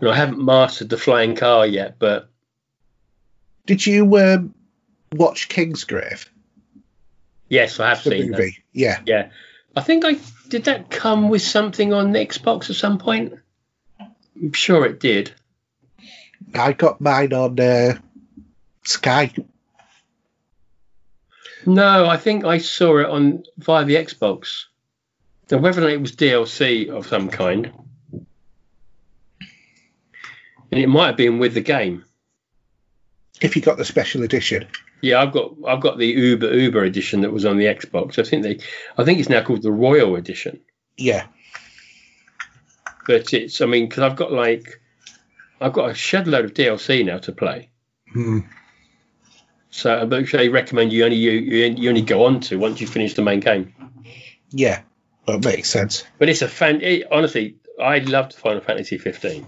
And I haven't mastered the flying car yet, but Did you um, watch Kingsglaive? Yes, I have The seen that. Yeah. Yeah, I think I did that come with something on the Xbox at some point. I'm sure it did. I got mine on uh, Sky. No, I think I saw it on via the Xbox. Now, whether or not it was DLC of some kind, and it might have been with the game. If you got the special edition. Yeah, I've got I've got the Uber Uber edition that was on the Xbox. I think they, I think it's now called the Royal edition. Yeah. But it's, I mean, because I've got like, I've got a shed load of DLC now to play. Hmm. So, but they recommend you only you, you only go on to once you finish the main game. Yeah. That makes sense. But it's a fan. It, honestly, I loved Final Fantasy 15.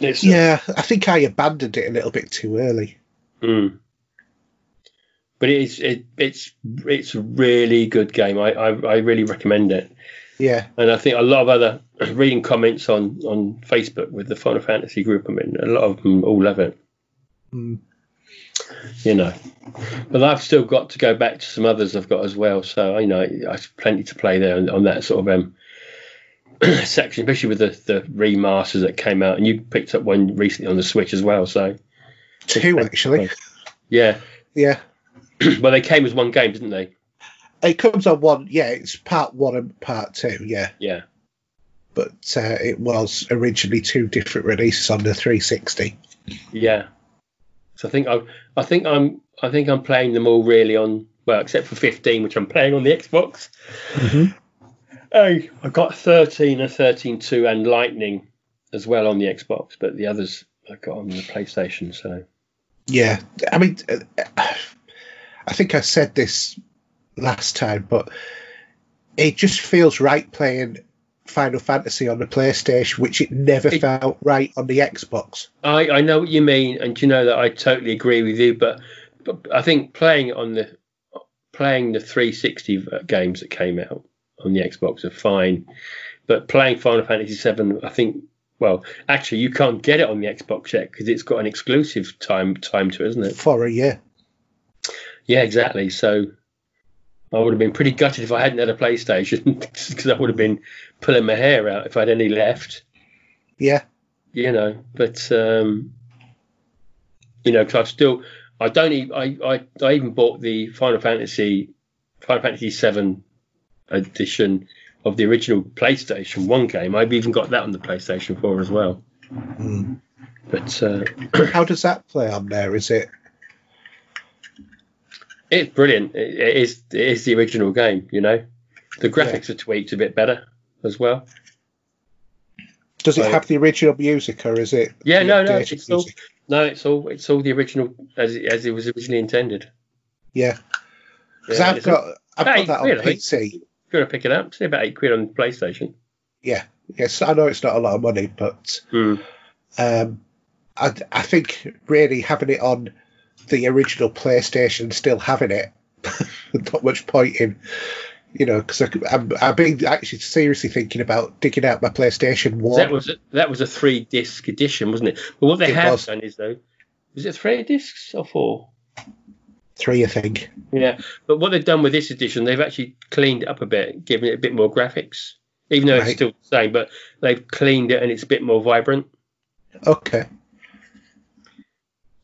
It's, Yeah, I think I abandoned it a little bit too early. Mm. But it's it, it's it's a really good game. I, I I really recommend it. Yeah. And I think a lot of other reading comments on on Facebook with the Final Fantasy group. I mean, a lot of them all love it. Hmm. You know, but I've still got to go back to some others I've got as well. So you know, I've plenty to play there on, on that sort of um section, especially with the the remasters that came out. And you picked up one recently on the Switch as well. So Two, actually. yeah, Yeah. well they came as one game, didn't they? It comes on one. Yeah, it's part one and part two. Yeah. Yeah. But uh, it was originally two different releases on the 360. Yeah. So I think I, I think I'm, I think I'm playing them all really on well, except for 15, which I'm playing on the Xbox. Mhm. Hey, I got 13 and 13.2 and Lightning as well on the Xbox, but the others I got on the PlayStation. So Yeah, I mean, uh, I think I said this last time, but it just feels right playing Final Fantasy on the PlayStation, which it never It- felt right on the Xbox. I, I know what you mean, and you know that I totally agree with you. But, but I think playing on the playing the 360 games that came out on the Xbox are fine, but playing Final Fantasy VII, I think. Well, actually, you can't get it on the Xbox yet because it's got an exclusive time time to it, isn't it? For a year. Yeah, exactly. So I would have been pretty gutted if I hadn't had a PlayStation because I would have been pulling my hair out if I had any left. Yeah, you know. But um, you know, because I still, I don't even, I, I, I even bought the Final Fantasy, Final Fantasy Seven edition of the original PlayStation One game. I've even got that on the PlayStation Four as well. Mm. But uh, How does that play on there? Is it? It's brilliant. It, it is, it is the original game. You know, the graphics are tweaked a bit better as well. Does it Right. have the original music, or is it? Yeah, no, no, it's all, no, it's all, it's all the original as it, as it was originally intended. Yeah, because Yeah, I've got I've got that on? PC. Going to pick it up. It's about eight quid on PlayStation. Yeah, yes, I know it's not a lot of money, but Hmm. um, I, I think really having it on the original PlayStation, still having it, not much point in, you know, because I'm I've been actually seriously thinking about digging out my PlayStation One. That was a, that was a three disc edition, wasn't it? But what they It have was. done is though, is it three discs or four? three, I think. Yeah, but what they've done with this edition, they've actually cleaned it up a bit, given it a bit more graphics, even though it's still the same. But they've cleaned it and it's a bit more vibrant. Okay.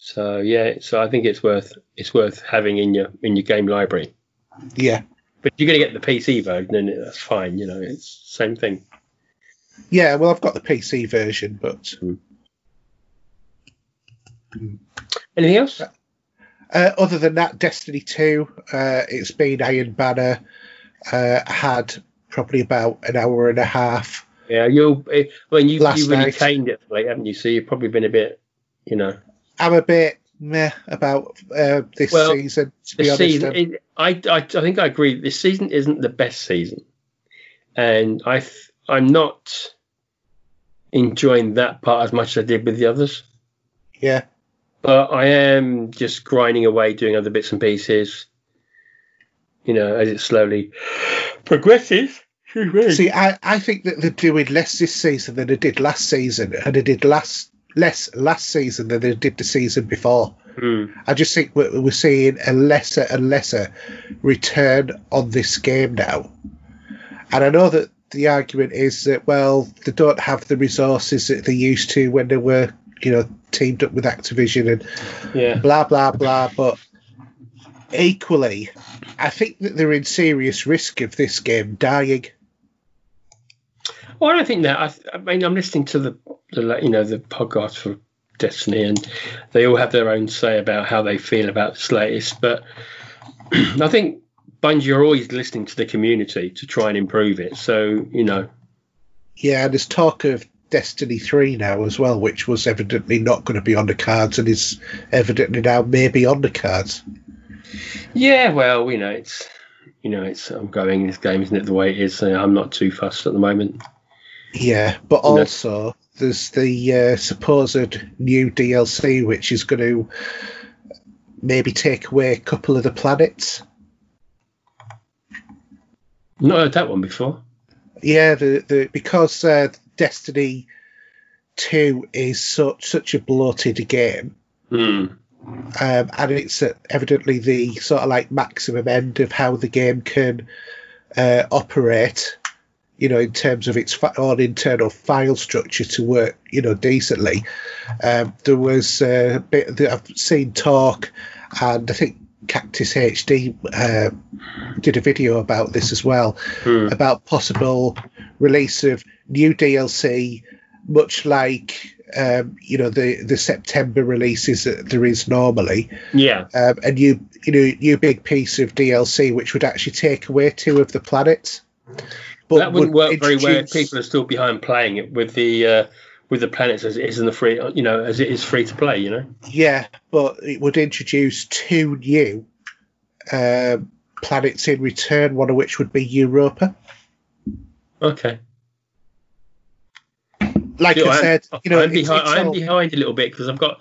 So yeah, so I think it's worth it's worth having in your in your game library. Yeah. But you're going to get the PC version, then that's fine. You know, it's same thing. Yeah. Well, I've got the PC version, but Anything else? Uh, other than that, Destiny 2, uh, it's been Iron Banner, uh, had probably about an hour and a half. Yeah, you'll. I mean, you you really night. caned it late, haven't you? So you've probably been a bit, you know. I'm a bit meh about uh, this Well, season, to be honest. season, Um, it, I, I, I think I agree. This season isn't the best season, and I I'm not enjoying that part as much as I did with the others. yeah, But I am just grinding away, doing other bits and pieces. You know, as it slowly progresses. See, I, I think that they're doing less this season than they did last season, and they did last less last season than they did the season before. Hmm. I just think we're, we're seeing a lesser and lesser return on this game now. And I know that the argument is that, well, they don't have the resources that they used to when they were, you know, teamed up with Activision and Yeah. blah, blah, blah. But equally, I think that they're in serious risk of this game dying. Well, I don't think that. I, th- I mean, I'm listening to the, the, you know, the podcast for Destiny, and they all have their own say about how they feel about this latest. But I think Bungie are always listening to the community to try and improve it. So you know, Yeah, and there's talk of Destiny 3 now as well, which was evidently not going to be on the cards and is evidently now maybe on the cards. yeah. Well, you know, it's you know, it's ongoing. This game isn't it the way it is? So I'm not too fussed at the moment. Yeah, but also there's the uh, supposed new DLC which is going to maybe take away a couple of the planets. Not heard that one before. Yeah, the, the because uh, Destiny 2 is such such a bloated game. Hmm. um, and it's uh, evidently the sort of like maximum end of how the game can uh, operate. You know, in terms of its own internal file structure to work, you know, decently. Um, there was a bit that I've seen talk, and I think KackisHD uh, did a video about this as well, Hmm. about possible release of new DLC, much like um, you know the the September releases that there is normally, Yeah. um, a new you know new big piece of DLC which would actually take away two of the planets. But that wouldn't would work very well if people are still behind playing it with the uh, with the planets as it is in the free, you know, as it is free to play. You know. Yeah, but it would introduce two new um, planets in return, one of which would be Europa. Okay. Like I I'm- said, you know, I'm, it's- behind, it's I'm all- behind a little bit because I've got.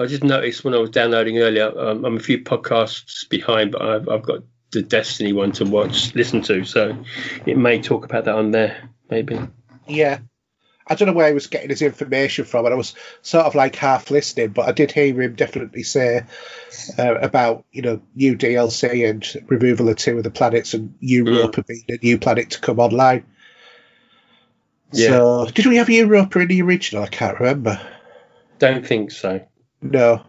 I just noticed when I was downloading earlier, um, I'm a few podcasts behind, but I've, I've got the Destiny one to watch, listen to, so it may talk about that on there, maybe. Yeah. I don't know where he was getting his information from, and I was sort of like half listening, but I did hear him definitely say uh, about, you know, new DLC and removal of two of the planets and Europa being a new planet to come online. Yeah. So, did we have Europa in the original? I can't remember. Don't think so. No.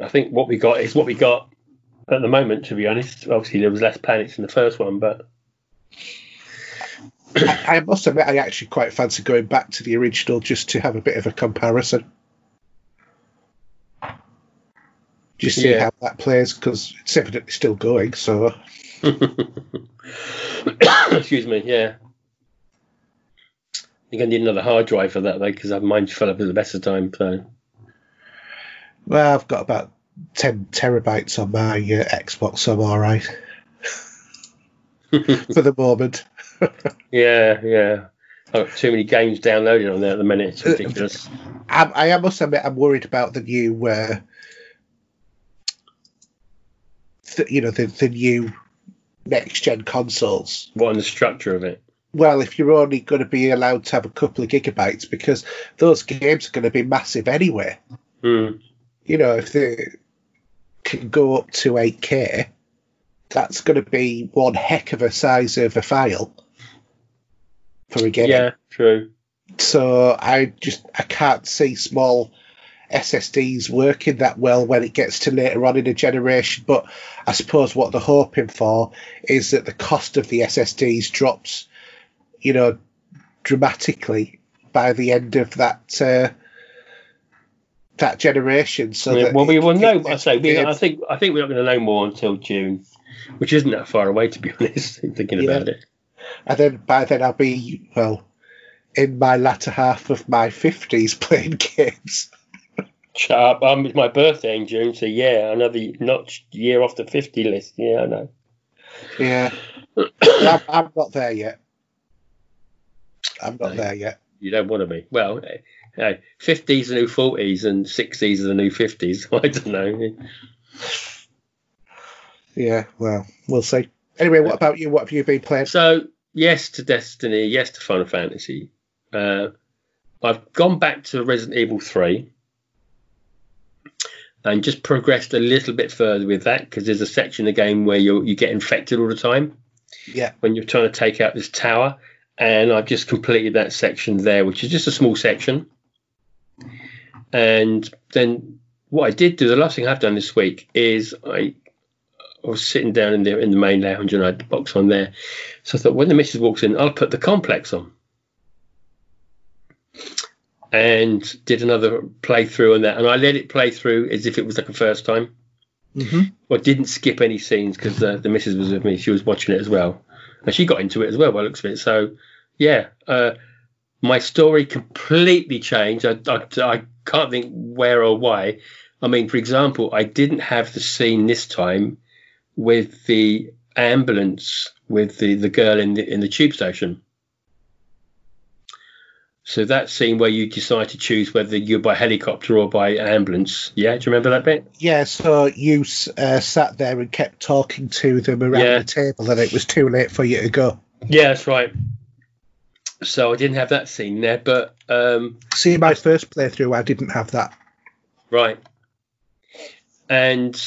I think what we got is what we got at the moment. To be honest, obviously there was less planets in the first one, but I, I must admit, I actually quite fancy going back to the original just to have a bit of a comparison. Just see Yeah. how that plays, because it's evidently still going, so. excuse me, yeah. Think I need another hard drive for that though, because mine fell up at the best of time. So Well, I've got about 10 terabytes on my uh, Xbox, so I'm alright. For the moment. yeah, yeah. I've got too many games downloaded on there at the minute. It's ridiculous. I, I must admit, I'm worried about the new, uh, th- you know, the, the new next gen consoles. what on the structure of it? Well, if you're only going to be allowed to have a couple of gigabytes, because those games are going to be massive anyway. Hmm. You know, if they can go up to 8K, that's going to be one heck of a size of a file for a game. Yeah, true. So I just I can't see small SSDs working that well when it gets to later on in a generation. But I suppose what they're hoping for is that the cost of the SSDs drops, you know, dramatically by the end of that uh, that generation. So Yeah, that well, we will it- know. it- I say, we, I think, I think we're not going to know more until June, which isn't that far away, to be honest. Thinking Yeah. about it. and then by then I'll be well in my latter half of my fifties playing games. Shut up. Um, it's my birthday in June, so yeah, another notch year off the fifty list. Yeah, I know. Yeah, I'm, I'm not there yet. I'm not No. there yet. You don't want to be. Well, eh, fifties are the new forties, and sixties are the new fifties. I don't know. Yeah, well, we'll see. Anyway, what about you? What have you been playing? So yes to Destiny, yes to Final Fantasy. Uh, I've gone back to Resident Evil Three and just progressed a little bit further with that because there's a section of the game where you you get infected all the time Yeah. when you're trying to take out this tower, and I've just completed that section there, which is just a small section. And then what I did do, the last thing I've done this week is I, I was sitting down in the in the main lounge and I had the box on there. So I thought when the missus walks in, I'll put the complex on. And did another playthrough on that, and I let it play through as if it was like a first time. hmm Well, didn't skip any scenes because uh, the missus was with me. She was watching it as well, and she got into it as well by the looks of it. So, yeah, uh, my story completely changed. I, I, I can't think where or why. I mean, for example, I didn't have the scene this time with the ambulance with the, the girl in the in the tube station. So that scene where you decide to choose whether you're by helicopter or by ambulance. Yeah, do you remember that bit? Yeah, so you uh, sat there and kept talking to them around Yeah. the table, and it was too late for you to go. Yeah, that's right. So I didn't have that scene there, but um, See, my first playthrough, I didn't have that. right. And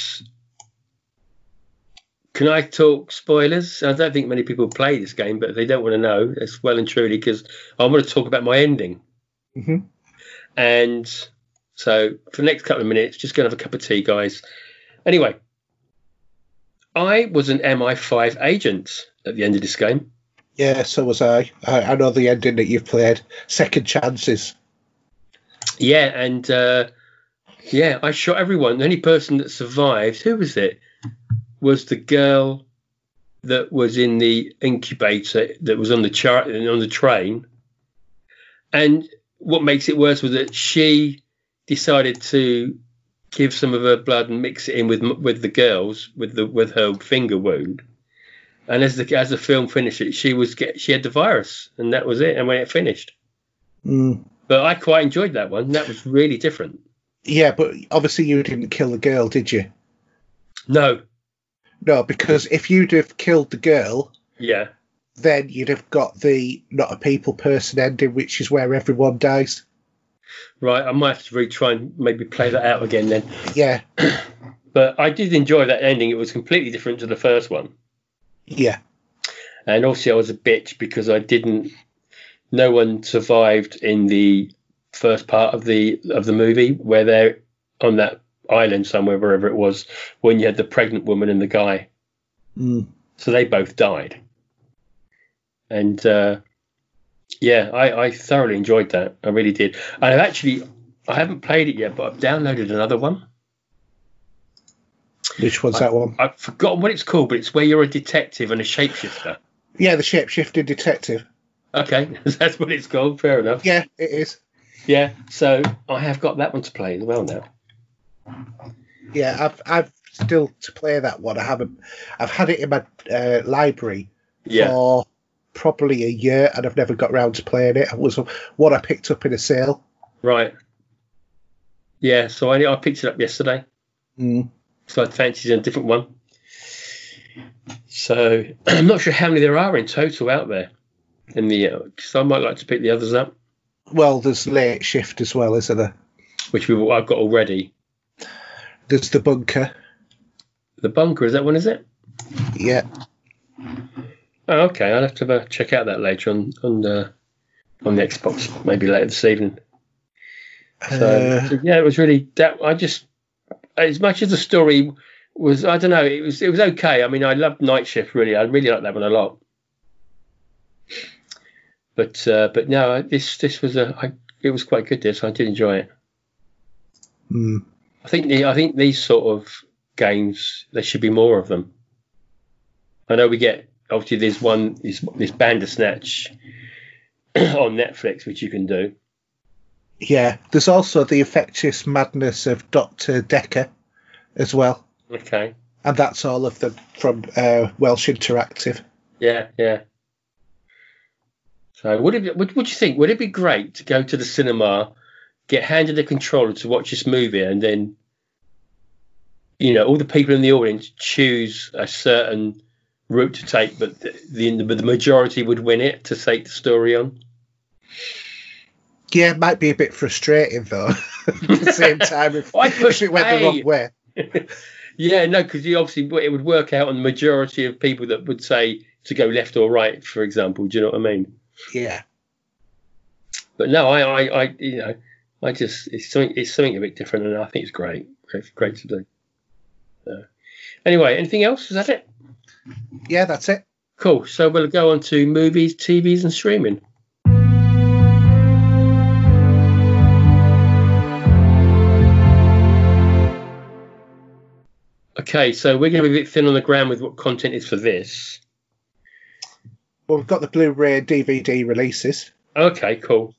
can I talk spoilers? I don't think many people play this game, but they don't want to know. It's well and truly because I want to talk about my ending. hmm And so for the next couple of minutes, just going to have a cup of tea, guys. Anyway, I was an MI5 agent at the end of this game. Yeah, so was I. I. I know the ending that you've played. Second chances. Yeah, and uh, yeah, I shot everyone. The only person that survived, who was it? Was the girl that was in the incubator that was on the chart on the train. And what makes it worse was that she decided to give some of her blood and mix it in with with the girls with the with her finger wound. And as the as the film finished, she was get she had the virus, and that was it. And when it finished, Mm. but I quite enjoyed that one. That was really different. Yeah, but obviously you didn't kill the girl, did you? No, No, because if you'd have killed the girl, yeah, then you'd have got the not a people person ending, which is where everyone dies. right. I might have to retry and maybe play that out again then. Yeah, But I did enjoy that ending. It was completely different to the first one, yeah, and also I was a bitch because I didn't. No one survived in the first part of the of the movie where they're on that island somewhere, wherever it was, when you had the pregnant woman and the guy. mm. So they both died. And uh, yeah, I, I thoroughly enjoyed that. I really did. I've actually, I haven't played it yet, but I've downloaded another one. Which one's that one? I've forgotten what it's called, but it's where you're a detective and a shapeshifter. Yeah, the shapeshifting detective. Okay, that's what it's called. Fair enough. Yeah, it is. Yeah, so I have got that one to play as well now. Yeah, I've I've still to play that one. I haven't. I've had it in my uh, library Yeah, for probably a year, and I've never got round to playing it. It was what I picked up in a sale. right. Yeah, so I, I picked it up yesterday. Mm. So I fancied a different one. So I'm not sure how many there are in total out there. In the, uh, so I might like to pick the others up, Well, there's late shift as well, isn't there? which we've I've got already. There's the bunker. The bunker is that one? Is it? Yeah, Oh, okay. I'll have to uh, check out that later on on uh, on the Xbox, maybe later this evening. So, Uh, so, yeah, it was really that. I just as much as the story was, I don't know, it was it was okay. I mean, I loved Night Shift really. I really liked that one a lot. But uh, but no, this this was a I, it was quite good. This I did enjoy it. mm. I think the I think these sort of games there should be more of them. I know we get obviously there's one this this Bandersnatch on Netflix which you can do. Yeah. There's also the infectious madness of Doctor Dekker as well, Okay. and that's all of them from uh, Welsh Interactive. Yeah, yeah. So would it be, would would you think would it be great to go to the cinema, get handed a controller to watch this movie, and then, you know, all the people in the audience choose a certain route to take, but the, the the majority would win it to take the story on. Yeah, it might be a bit frustrating though. At the same time, if, if push it went the wrong way. Yeah, no, because you obviously it would work out on the majority of people that would say to go left or right, for example. Do you know what I mean? Yeah. But no, I, I, I you know, I just it's something it's something a bit different, and I think it's great. It's great to do. So, anyway, anything else? Is that it? Yeah, that's it. Cool. So we'll go on to movies, TVs, and streaming. Okay, so we're going to be a bit thin on the ground with what content is for this. Well, we've got the Blu-ray DVD releases. Okay, cool.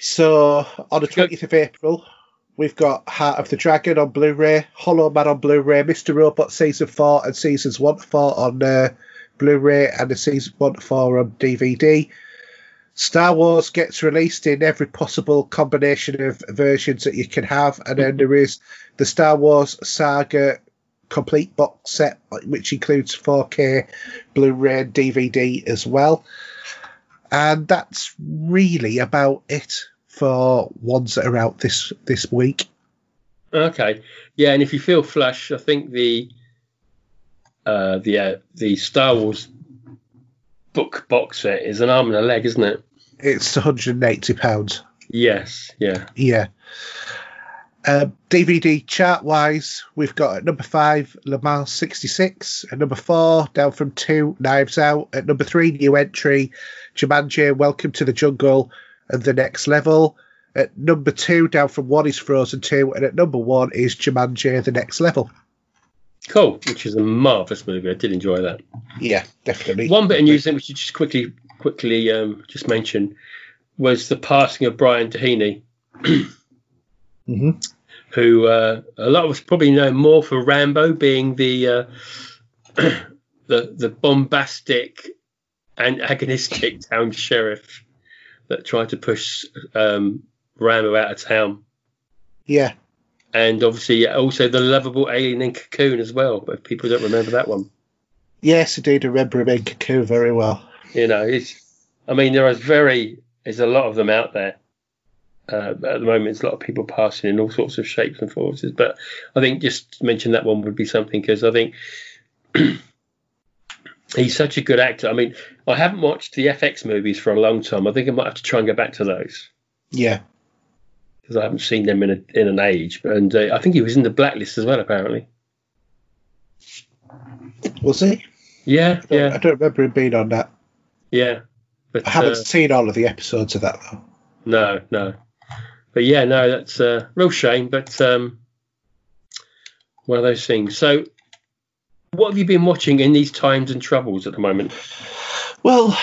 So on the 20th of April, we've got Heart of the Dragon on Blu-ray, Hollow Man on Blu-ray, Mr. Robot Season 4 and Seasons 1 to 4 on uh, Blu-ray and the Season 1 to 4 on DVD. Star Wars gets released in every possible combination of versions that you can have, and then there is the Star Wars Saga complete box set, which includes 4K Blu-ray DVD as well. And that's really about it for ones that are out this this week. Okay, yeah, and if you feel flush, I think the uh, the uh, the Star Wars book box set is an arm and a leg, isn't it? It's 180 pounds. Yes, yeah. Yeah. Uh, DVD chart wise, we've got at number five Le Mans 66, at number four down from two Knives Out, at number three new entry Jumanji Welcome to the Jungle and the Next Level. At number two down from one is Frozen 2, and at number one is Jumanji The Next Level. Cool, which is a marvelous movie. I did enjoy that. Yeah, definitely. One bit of news that we should just quickly quickly um, just mention was the passing of Brian Dennehy, hmm who uh, a lot of us probably know more for Rambo being the uh, the the bombastic and agonistic town sheriff that tried to push um, Rambo out of town. Yeah, And obviously, also the lovable alien in Cocoon as well. But people don't remember that one. yes, indeed, I remember him in Cocoon very well. You know, it's. I mean, there is very. There's a lot of them out there. Uh, at the moment, there's a lot of people passing in all sorts of shapes and forms. But I think just to mention that one would be something because I think he's such a good actor. I mean, I haven't watched the FX movies for a long time. I think I might have to try and go back to those Yeah, because I haven't seen them in a, in an age. And uh, I think he was in the blacklist as well, apparently. was he? Yeah, I yeah, I don't remember him being on that. yeah. But I haven't uh, seen all of the episodes of that though. No, no. But yeah, no, that's a real shame. But um, one of those things. So, what have you been watching in these times and troubles at the moment? Well,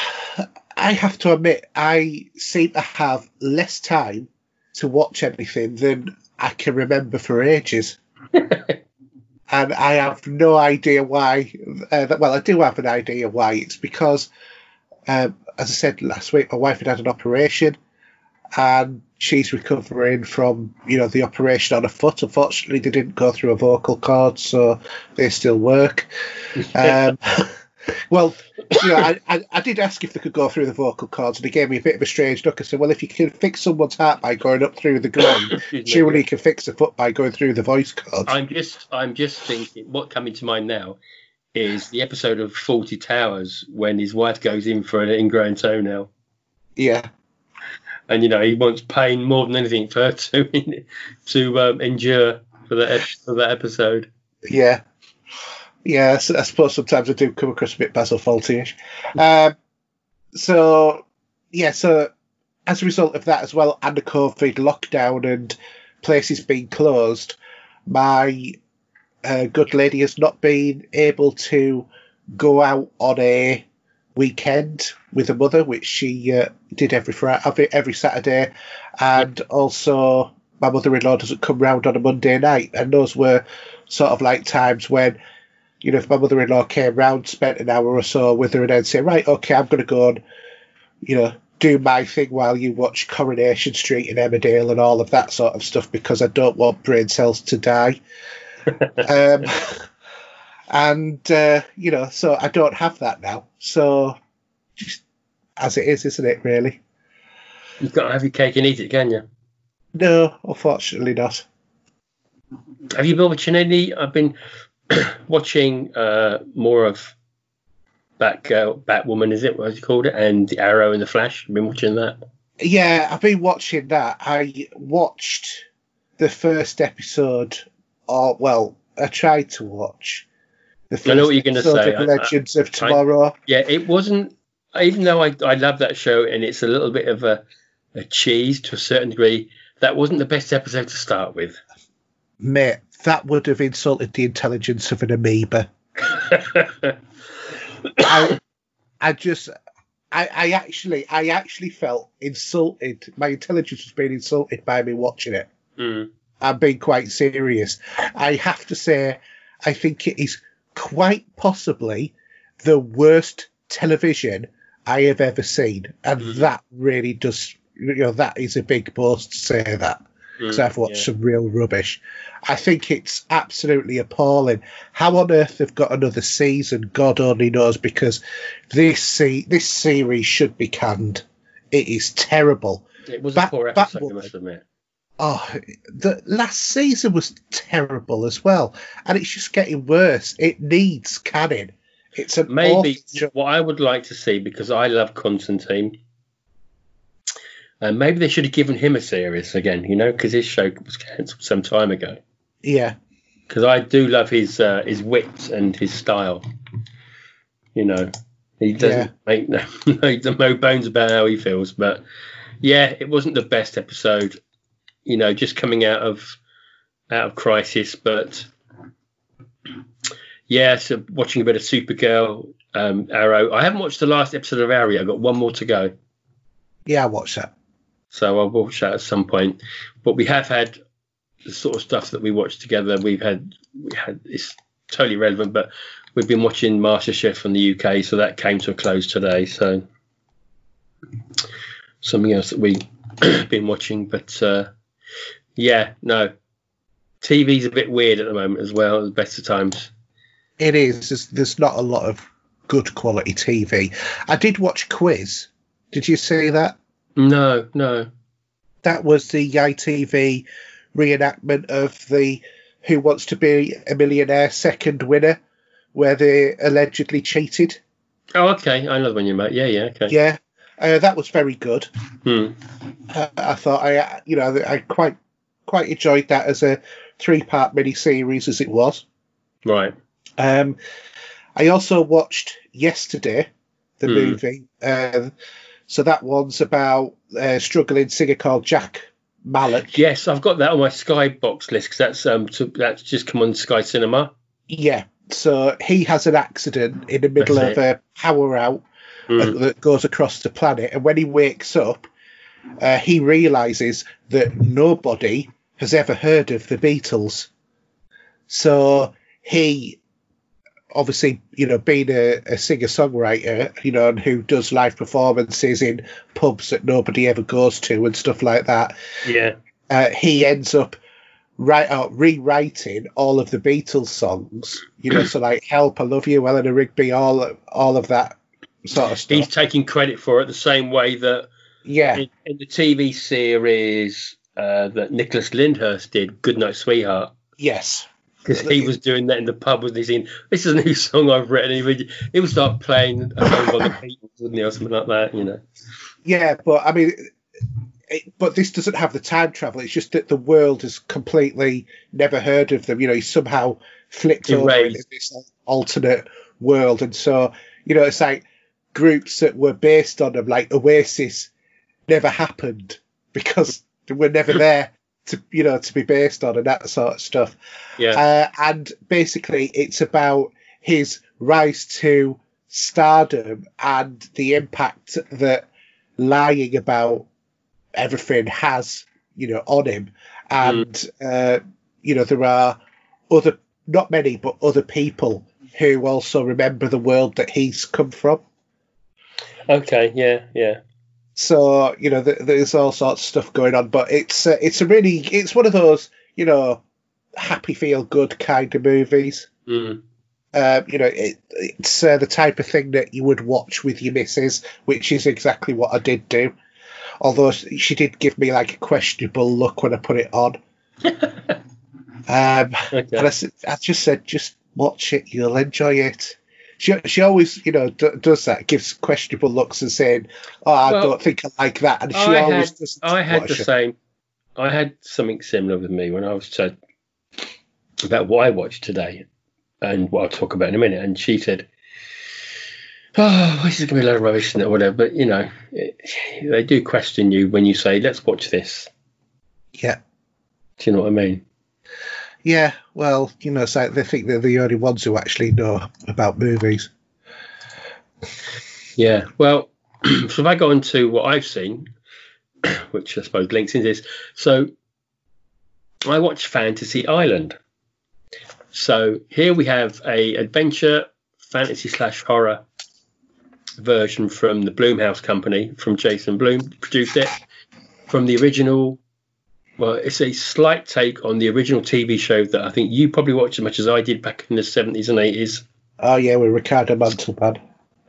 I have to admit, I seem to have less time to watch anything than I can remember for ages. and I have no idea why. Uh, well, I do have an idea why. It's because, um, as I said last week, my wife had had an operation, and she's recovering from you know the operation on her foot. Unfortunately, they didn't go through a vocal cord, so they still work. Um, well, you know, I, I, I did ask if they could go through the vocal cords, and they gave me a bit of a strange look. I said, "Well, if you can fix someone's heart by going up through the me. surely you can fix a foot by going through the voice cords." I'm just, I'm just thinking. What coming to mind now is the episode of Fawlty Towers when his wife goes in for an ingrown toenail, Yeah, and you know he wants pain more than anything for her to to um, endure for that for that episode. yeah, yeah. I suppose sometimes I do come across a bit Basil Fawlty-ish. Um, so, yeah. So, as a result of that as well, and the COVID lockdown and places being closed, my uh, good lady has not been able to go out on a weekend with her mother, which she uh, did every Friday, every, Saturday, and also my mother-in-law doesn't come round on a Monday night, and those were sort of like times when, you know, if my mother-in-law came round, spent an hour or so with her, and then say, right, okay, I'm going to go and, you know, do my thing while you watch Coronation Street in Emmerdale and all of that sort of stuff because I don't want brain cells to die. um, and uh, you know, so I don't have that now. So just as it is, isn't it? Really? You've got to have your cake and eat it, can you? No, unfortunately not. Have you been watching any? I've been watching uh, more of Bat uh, Batwoman, is it? What you called it? And the Arrow and the Flash. I've been watching that. Yeah, I've been watching that. I watched the first episode, or well, I tried to watch I know what you're going to say. of I- Legends of I- Tomorrow. Yeah, it wasn't. Even though I I love that show and it's a little bit of a, a cheese to a certain degree, that wasn't the best episode to start with. Mate, that would have insulted the intelligence of an amoeba. I, I just, I, I actually, I actually felt insulted. My intelligence was being insulted by me watching it. Mm. I'm being quite serious. I have to say, I think it is quite possibly the worst television I have ever seen, and Mhm. that really does. You know, that is a big boast to say that because Mm, I've watched yeah. some real rubbish. I think it's absolutely appalling. How on earth they've got another season, God only knows, because this se- this series should be canned. It is terrible. It was Bat- a poor episode, I must admit. Oh, the last season was terrible as well, and it's just getting worse. It needs canning. It's an Maybe awful what I would like to see because I love Constantine. Uh, maybe they should have given him a series again, you know, because his show was cancelled some time ago. Yeah, Because I do love his uh, his wit and his style. You know, he doesn't make no, no, no bones about how he feels. But yeah, it wasn't the best episode. You know, just coming out of out of crisis, but yeah, so watching a bit of Supergirl, um, Arrow. I haven't watched the last episode of Arrow. I've got one more to go. yeah, I watched that. So I'll watch that at some point. But we have had the sort of stuff that we watched together. We've had we had it's totally relevant, but we've been watching MasterChef from the UK, so that came to a close today. So something else that we've been watching, but uh, yeah, no, TV's a bit weird at the moment as well. At the best of times. It is. There's, there's not a lot of good quality TV. I did watch Quiz. Did you see that? No, no. That was the ITV reenactment of the Who Wants to Be a Millionaire second winner, where they allegedly cheated. Oh, okay. I know the one you're about. Yeah, yeah. Okay. Yeah, uh, that was very good. Hmm. I, I thought I, you know, I quite quite enjoyed that as a three part mini series as it was. Right. Um, I also watched yesterday the Hmm. movie. Um, so that one's about a struggling singer called Jack Malik. Yes, I've got that on my Sky box list because that's um to, that's just come on Sky Cinema. Yeah. So he has an accident in the middle That's of a power out Mm. that goes across the planet, and when he wakes up, uh, he realizes that nobody has ever heard of the Beatles. So he, obviously, you know, being a, a singer songwriter, you know, and who does live performances in pubs that nobody ever goes to and stuff like that, Yeah. uh, he ends up right out rewriting all of the Beatles songs. You know, so like "Help," "I Love You," Eleanor Rigby, all all of that sort of stuff. He's taking credit for it the same way that yeah, in, in the TV series uh, that Nicholas Lyndhurst did, "Goodnight, Sweetheart," yes, because he was doing that in the pub with his saying, "This is a new song I've written." He would, he would start playing a song by the Beatles, wouldn't he, or something like that, you know. yeah, but I mean. It, but this doesn't have the time travel. It's just that the world has completely never heard of them. You know, he somehow flipped over Erased. into this alternate world, and so you know, it's like groups that were based on them, like Oasis, never happened because they were never there to you know to be based on and that sort of stuff. Yeah. Uh, and basically, it's about his rise to stardom and the impact that lying about everything has, you know, on him. And, uh, you know, there are other, not many, but other people who also remember the world that he's come from. Okay. Yeah. Yeah. So, you know, th- there's all sorts of stuff going on, but it's, uh, it's a really, it's one of those, you know, happy feel good kind of movies. Mm. Uh, you know, it, it's uh, the type of thing that you would watch with your missus, which is exactly what I did do. Although she did give me like a questionable look when I put it on. um, Okay. and I, I just said, just watch it, you'll enjoy it. She, she always, you know, d- does that, gives questionable looks and saying, "Oh, I Well, don't think I like that," and she I always had, does. I had the it. same. I had something similar with me when I was told about what I watched today and what I'll talk about in a minute. And she said, "Oh, this is going to be a lot of rubbish and whatever." But you know, it, they do question you when you say, "Let's watch this." Yeah, Do you know what I mean? Yeah. Well, you know, like they think they're the only ones who actually know about movies. Yeah. Well, so if I go on to what I've seen, which I suppose links into this, so I watched Fantasy Island. So here we have a adventure fantasy slash horror version from the Blumhouse Company, from Jason Blum produced it from the original. Well, it's a slight take on the original TV show that I think you probably watched as much as I did back in the seventies and eighties. Oh yeah, with Ricardo Montalban.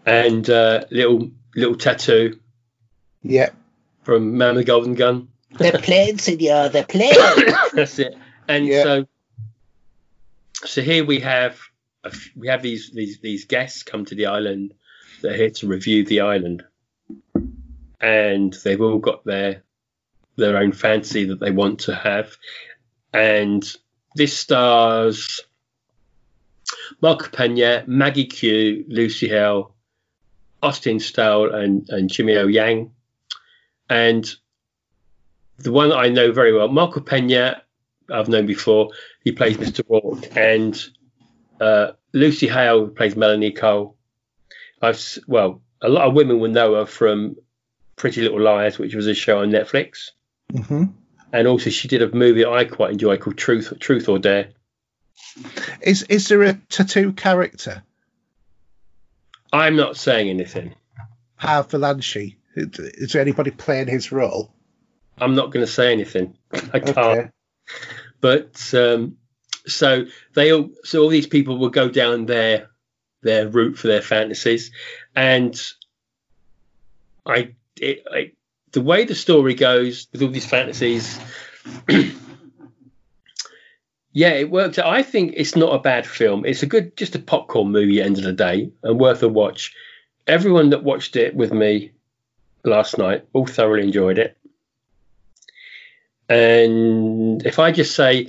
And uh, little little tattoo Yeah, from Man with the Golden Gun. they're playing, senor. They're playing. That's it. And Yeah. so, so here we have a f- we have these these these guests come to the island. They're here to review the island, and they've all got their their own fantasy that they want to have. And this stars Mark Pena, Maggie Q, Lucy Hale, Austin Stowell, and and Jimmy O Yang. And the one I know very well, Marco Pena, I've known before. He plays Mr. Rourke, and uh, Lucy Hale plays Melanie Cole. I've well, a lot of women will know her from Pretty Little Liars, which was a show on Netflix, hmm and also she did a movie I quite enjoy called Truth, Truth or Dare. Is is there a tattoo character? I'm not saying anything. Par Valanche. Is there anybody playing his role? I'm not going to say anything. I can't. Okay. but um, so they all so all these people will go down their their route for their fantasies and i it, I the way the story goes with all these fantasies yeah it works out i think it's not a bad film it's a good just a popcorn movie end of the day and worth a watch everyone that watched it with me last night all thoroughly enjoyed it and if I just say,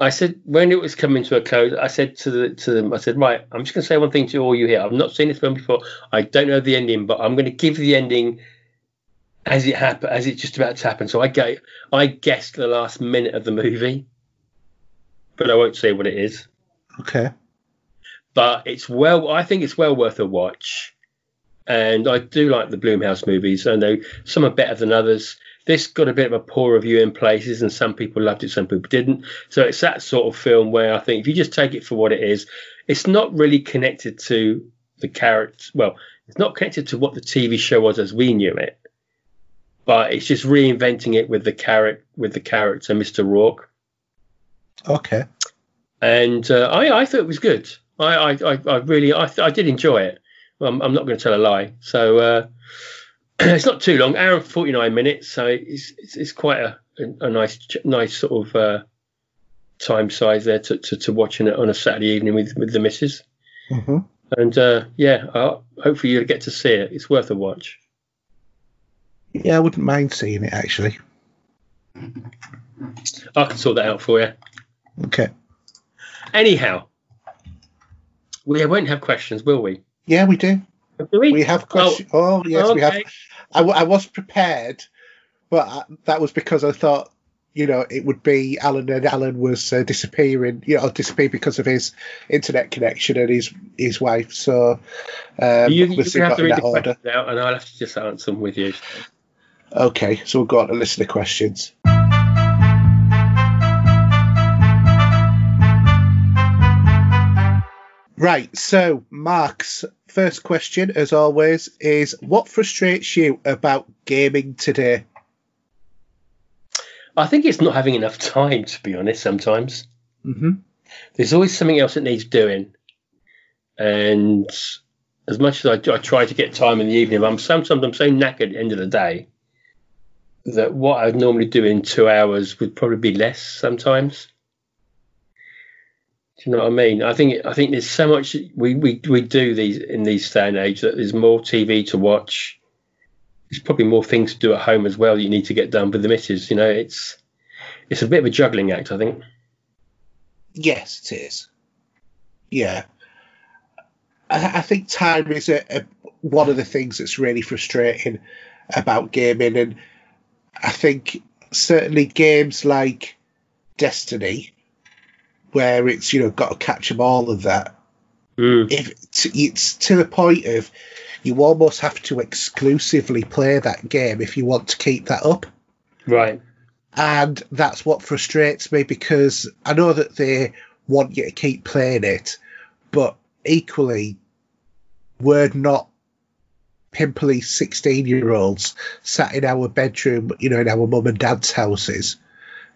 I said when it was coming to a close, I said to the to them, I said, right, I'm just going to say one thing to all you here. I've not seen this film before. I don't know the ending, but I'm going to give the ending as it happened, as it's just about to happen. So I get, I guessed the last minute of the movie, but I won't say what it is. Okay. But it's well, I think it's well worth a watch. And I do like the Blumhouse movies. I know some are better than others. This got a bit of a poor review in places, and some people loved it, some people didn't. So it's that sort of film where I think if you just take it for what it is, it's not really connected to the character. Well, it's not connected to what the TV show was as we knew it, but it's just reinventing it with the character with the character Mr. Rourke Okay. and uh, I, I thought it was good. I, I, I, really, I, th- I did enjoy it. Well, I'm, I'm not going to tell a lie. So uh, it's not too long, hour and 49 minutes. So it's, it's, it's quite a, a, nice, nice sort of uh, time size there to, to, to watching it on a Saturday evening with, with the missus. hmm And uh, yeah, uh, hopefully you'll get to see it. It's worth a watch. Yeah, I wouldn't mind seeing it actually. I can sort that out for you. Okay. Anyhow, we won't have questions, will we? Yeah, we do. Do we? We have questions. Oh, yes, we have. Okay. I, w- I was prepared, but I, that was because I thought, you know, it would be Alan and Alan was uh, disappearing, you know, disappeared because of his internet connection and his his wife. So um, you, you have to read the order. questions out, and I'll have to just answer them with you. Okay, so we've got a list of questions. Right, so Mark's first question, as always, is what frustrates you about gaming today? I think it's not having enough time, to be honest. Sometimes Mm-hmm. there's always something else that needs doing, and as much as I, I try to get time in the evening, I'm sometimes I'm so knackered at the end of the day that what I'd normally do in two hours would probably be less sometimes. Do you know what I mean? I think I think there's so much we, we, we do these in these day and age that there's more TV to watch. There's probably more things to do at home as well. You need to get done with the misses. You know, it's it's a bit of a juggling act. I think. Yes, it is. Yeah, I, I think time is a, a, one of the things that's really frustrating about gaming, and I think certainly games like Destiny, where it's you know got to catch them all of that. Mm. If it's, it's to the point of you almost have to exclusively play that game if you want to keep that up. Right. And that's what frustrates me because I know that they want you to keep playing it, but equally, we're not pimply 16 year olds sat in our bedroom, you know, in our mum and dad's houses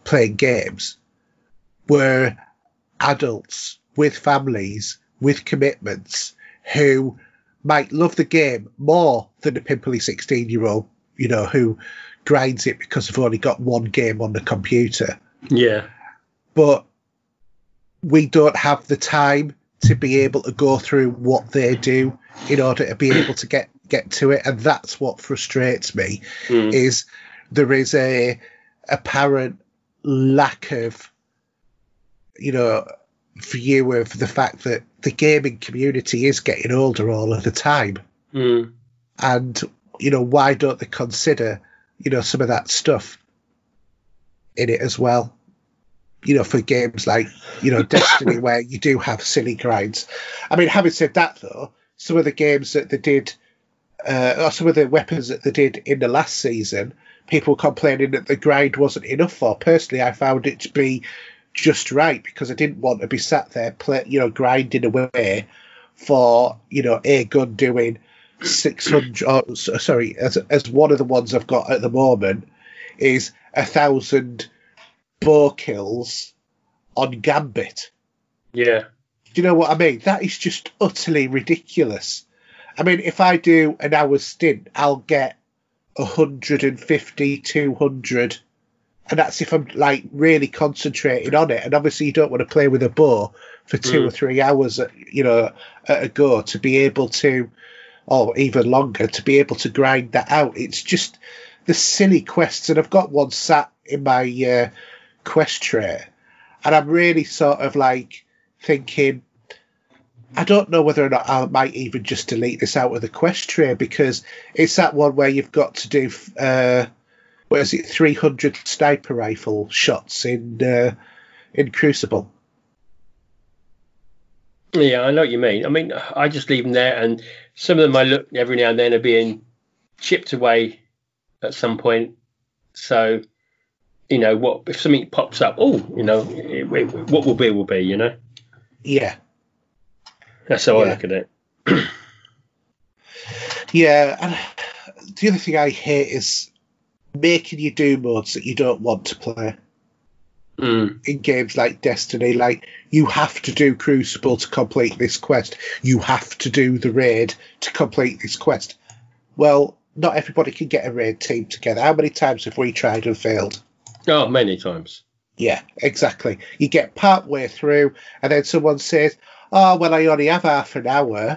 playing games. We're adults with families, with commitments, who might love the game more than a pimply 16 year old, you know, who grinds it because they've only got one game on the computer. Yeah. But we don't have the time to be able to go through what they do in order to be able to get get to it and that's what frustrates me Mm. is there is a apparent lack of you know view of the fact that the gaming community is getting older all of the time Mm. and you know why don't they consider you know some of that stuff in it as well you know for games like you know destiny where you do have silly grinds i mean having said that though some of the games that they did uh, some of the weapons that they did in the last season. People complaining that the grind wasn't enough for. Personally i found it to be just right because i didn't want to be sat there play you know grinding away for you know a gun doing 600 or, sorry as, as one of the ones i've got at the moment is a thousand bow kills on gambit. Yeah. do you know what i mean? That is just utterly ridiculous i mean if i do an hour stint i'll get 150 200 and that's if i'm like really concentrating on it. And obviously you don't want to play with a bow for two Mm. or three hours at, you know at a go to be able to or even longer to be able to grind that out. It's just the silly quests. And i've got one sat in my uh, quest tray. And i'm really sort of like thinking I don't know whether or not I might even just delete this out of the quest tray because it's that one where you've got to do uh, what is it, three hundred sniper rifle shots in uh, in Crucible. Yeah, I know what you mean. I mean, I just leave them there, and some of them I look every now and then are being chipped away at some point. So, you know, what if something pops up? Oh, you know, it, it, what will be will be. You know, Yeah, that's how I look at it. yeah. And the other thing I hate is making you do modes that you don't want to play. Mm. in games like Destiny, like you have to do Crucible to complete this quest. You have to do the raid to complete this quest. Well, not everybody can get a raid team together. How many times have we tried and failed? Oh, many times. Yeah, exactly. You get part way through, and then someone says, "Oh, well, I only have half an hour."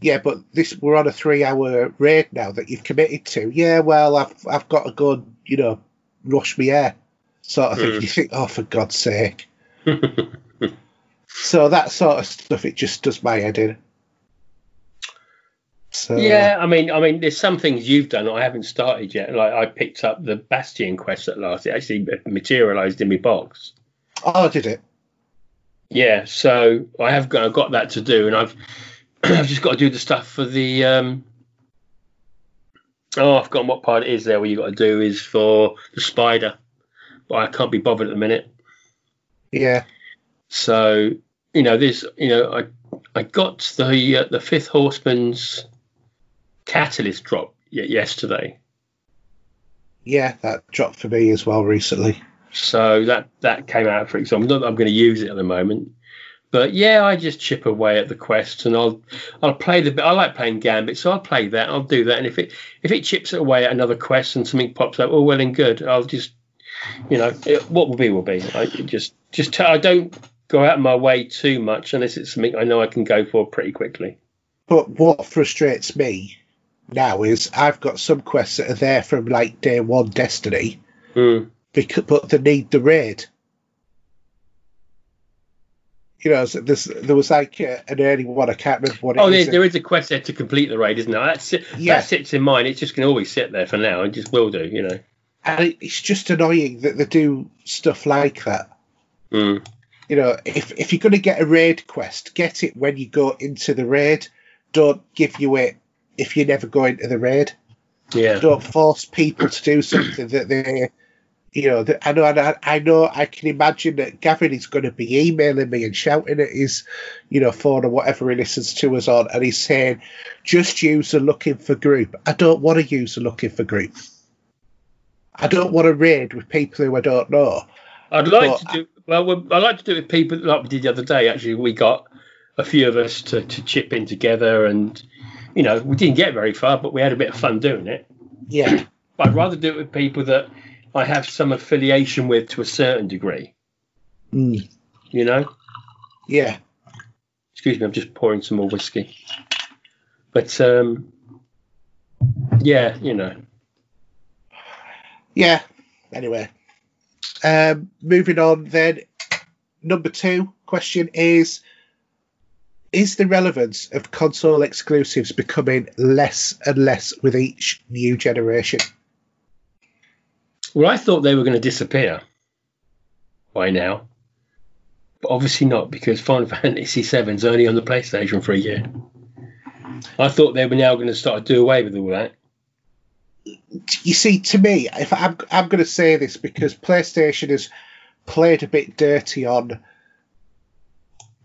Yeah, but this we're on a three-hour raid now that you've committed to. Yeah, well, I've I've got to go, and, you know, rush me air, sort of thing. Mm. You think, oh, for God's sake. So that sort of stuff, it just does my head in. So yeah, I mean, I mean, there's some things you've done I haven't started yet. Like I picked up the Bastion quest at last. It actually materialised in my box. Oh, did it? Yeah, so I have got, I've got that to do, and I've I've just got to do the stuff for the. Um, oh, I've forgotten what part it is there. What you got to do is for the spider, but I can't be bothered at the minute. Yeah. So you know, this you know, I I got the uh, the fifth horseman's catalyst drop yesterday. Yeah, that dropped for me as well recently. So that that came out for example. Not that I'm going to use it at the moment, But yeah, I just chip away at the quests, and I'll I'll play the bit. I like playing Gambit, so I'll play that. I'll do that, and if it if it chips away at another quest and something pops up, oh well and good. I'll just you know it, what will be will be. I just just I don't go out of my way too much unless it's something I know I can go for pretty quickly. But what frustrates me now is I've got some quests that are there from like day one Destiny, Mm. Because, but they need the raid. You know, so there's, there was like uh, an early one. I can't remember what it Oh, is. there, there is a quest there to complete the raid, isn't there? That's Yeah. that sits in mine. It's just going to always sit there for now. and just will do, you know. and it- it's just annoying that they do stuff like that. Mm. You know, if if you're going to get a raid quest, get it when you go into the raid. Don't give you it if you never go into the raid. Yeah. Don't force people to do something that they, you know. I know, I, I know, I can imagine that Gavin is going to be emailing me and shouting at his, you know, phone or whatever he listens to us on, and he's saying, "Just use a looking for group." I don't want to use a looking for group. I don't want to raid with people who I don't know. I'd like to do well. we- I'd like to do it with people like we did the other day. Actually, we got a few of us to, to chip in together, and you know, we didn't get very far, but we had a bit of fun doing it. Yeah, But I'd rather do it with people that I have some affiliation with to a certain degree. Mm. You know. yeah. Excuse me, I'm just pouring some more whiskey. But um, yeah, you know. Yeah. Anyway, um, moving on then. Number two question is Is the relevance of console exclusives becoming less and less with each new generation? Well, I thought they were going to disappear by now, but obviously not because Final Fantasy VII is only on the PlayStation for a year. I thought they were now going to start to do away with all that. You see, to me, if I'm, I'm going to say this because PlayStation has played a bit dirty on,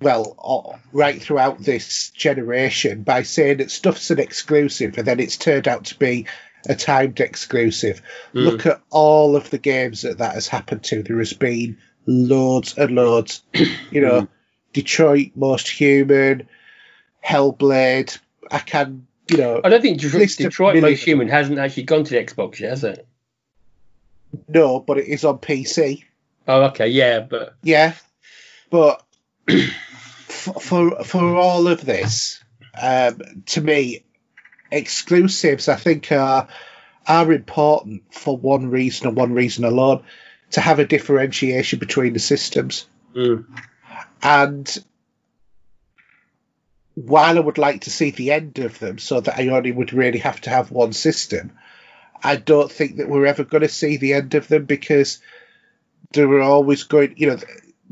well, right throughout this generation by saying that stuff's an exclusive and then it's turned out to be a timed exclusive. Mm. Look at all of the games that that has happened to. There has been loads and loads. You know, Mm. Detroit, Most Human, Hellblade. I can, you know, I don't think Detroit, Detroit. Most Human hasn't actually gone to the Xbox yet, has it? no, but it is on PC. Oh, okay, yeah, but Yeah, but for, for for all of this, um, to me, exclusives I think are are important for one reason and one reason alone: to have a differentiation between the systems. mm, And while I would like to see the end of them, so that I only would really have to have one system, I don't think that we're ever going to see the end of them because there are always going, you know,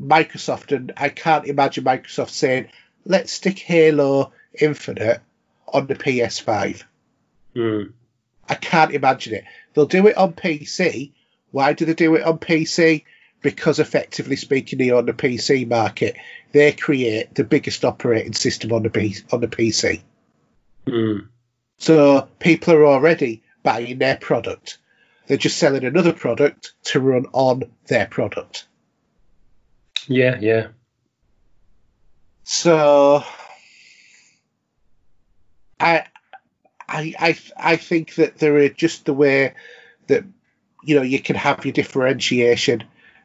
Microsoft, and I can't imagine Microsoft saying, let's stick Halo Infinite on the PS5. mm, I can't imagine it. They'll do it on PC. Why do they do it on PC? Because effectively speaking, own the PC market. They create the biggest operating system on the P- on the PC. mm. So people are already buying their product. They're just selling another product to run on their product. yeah, yeah. So I I I I think that there are just the way that you know you can have your differentiation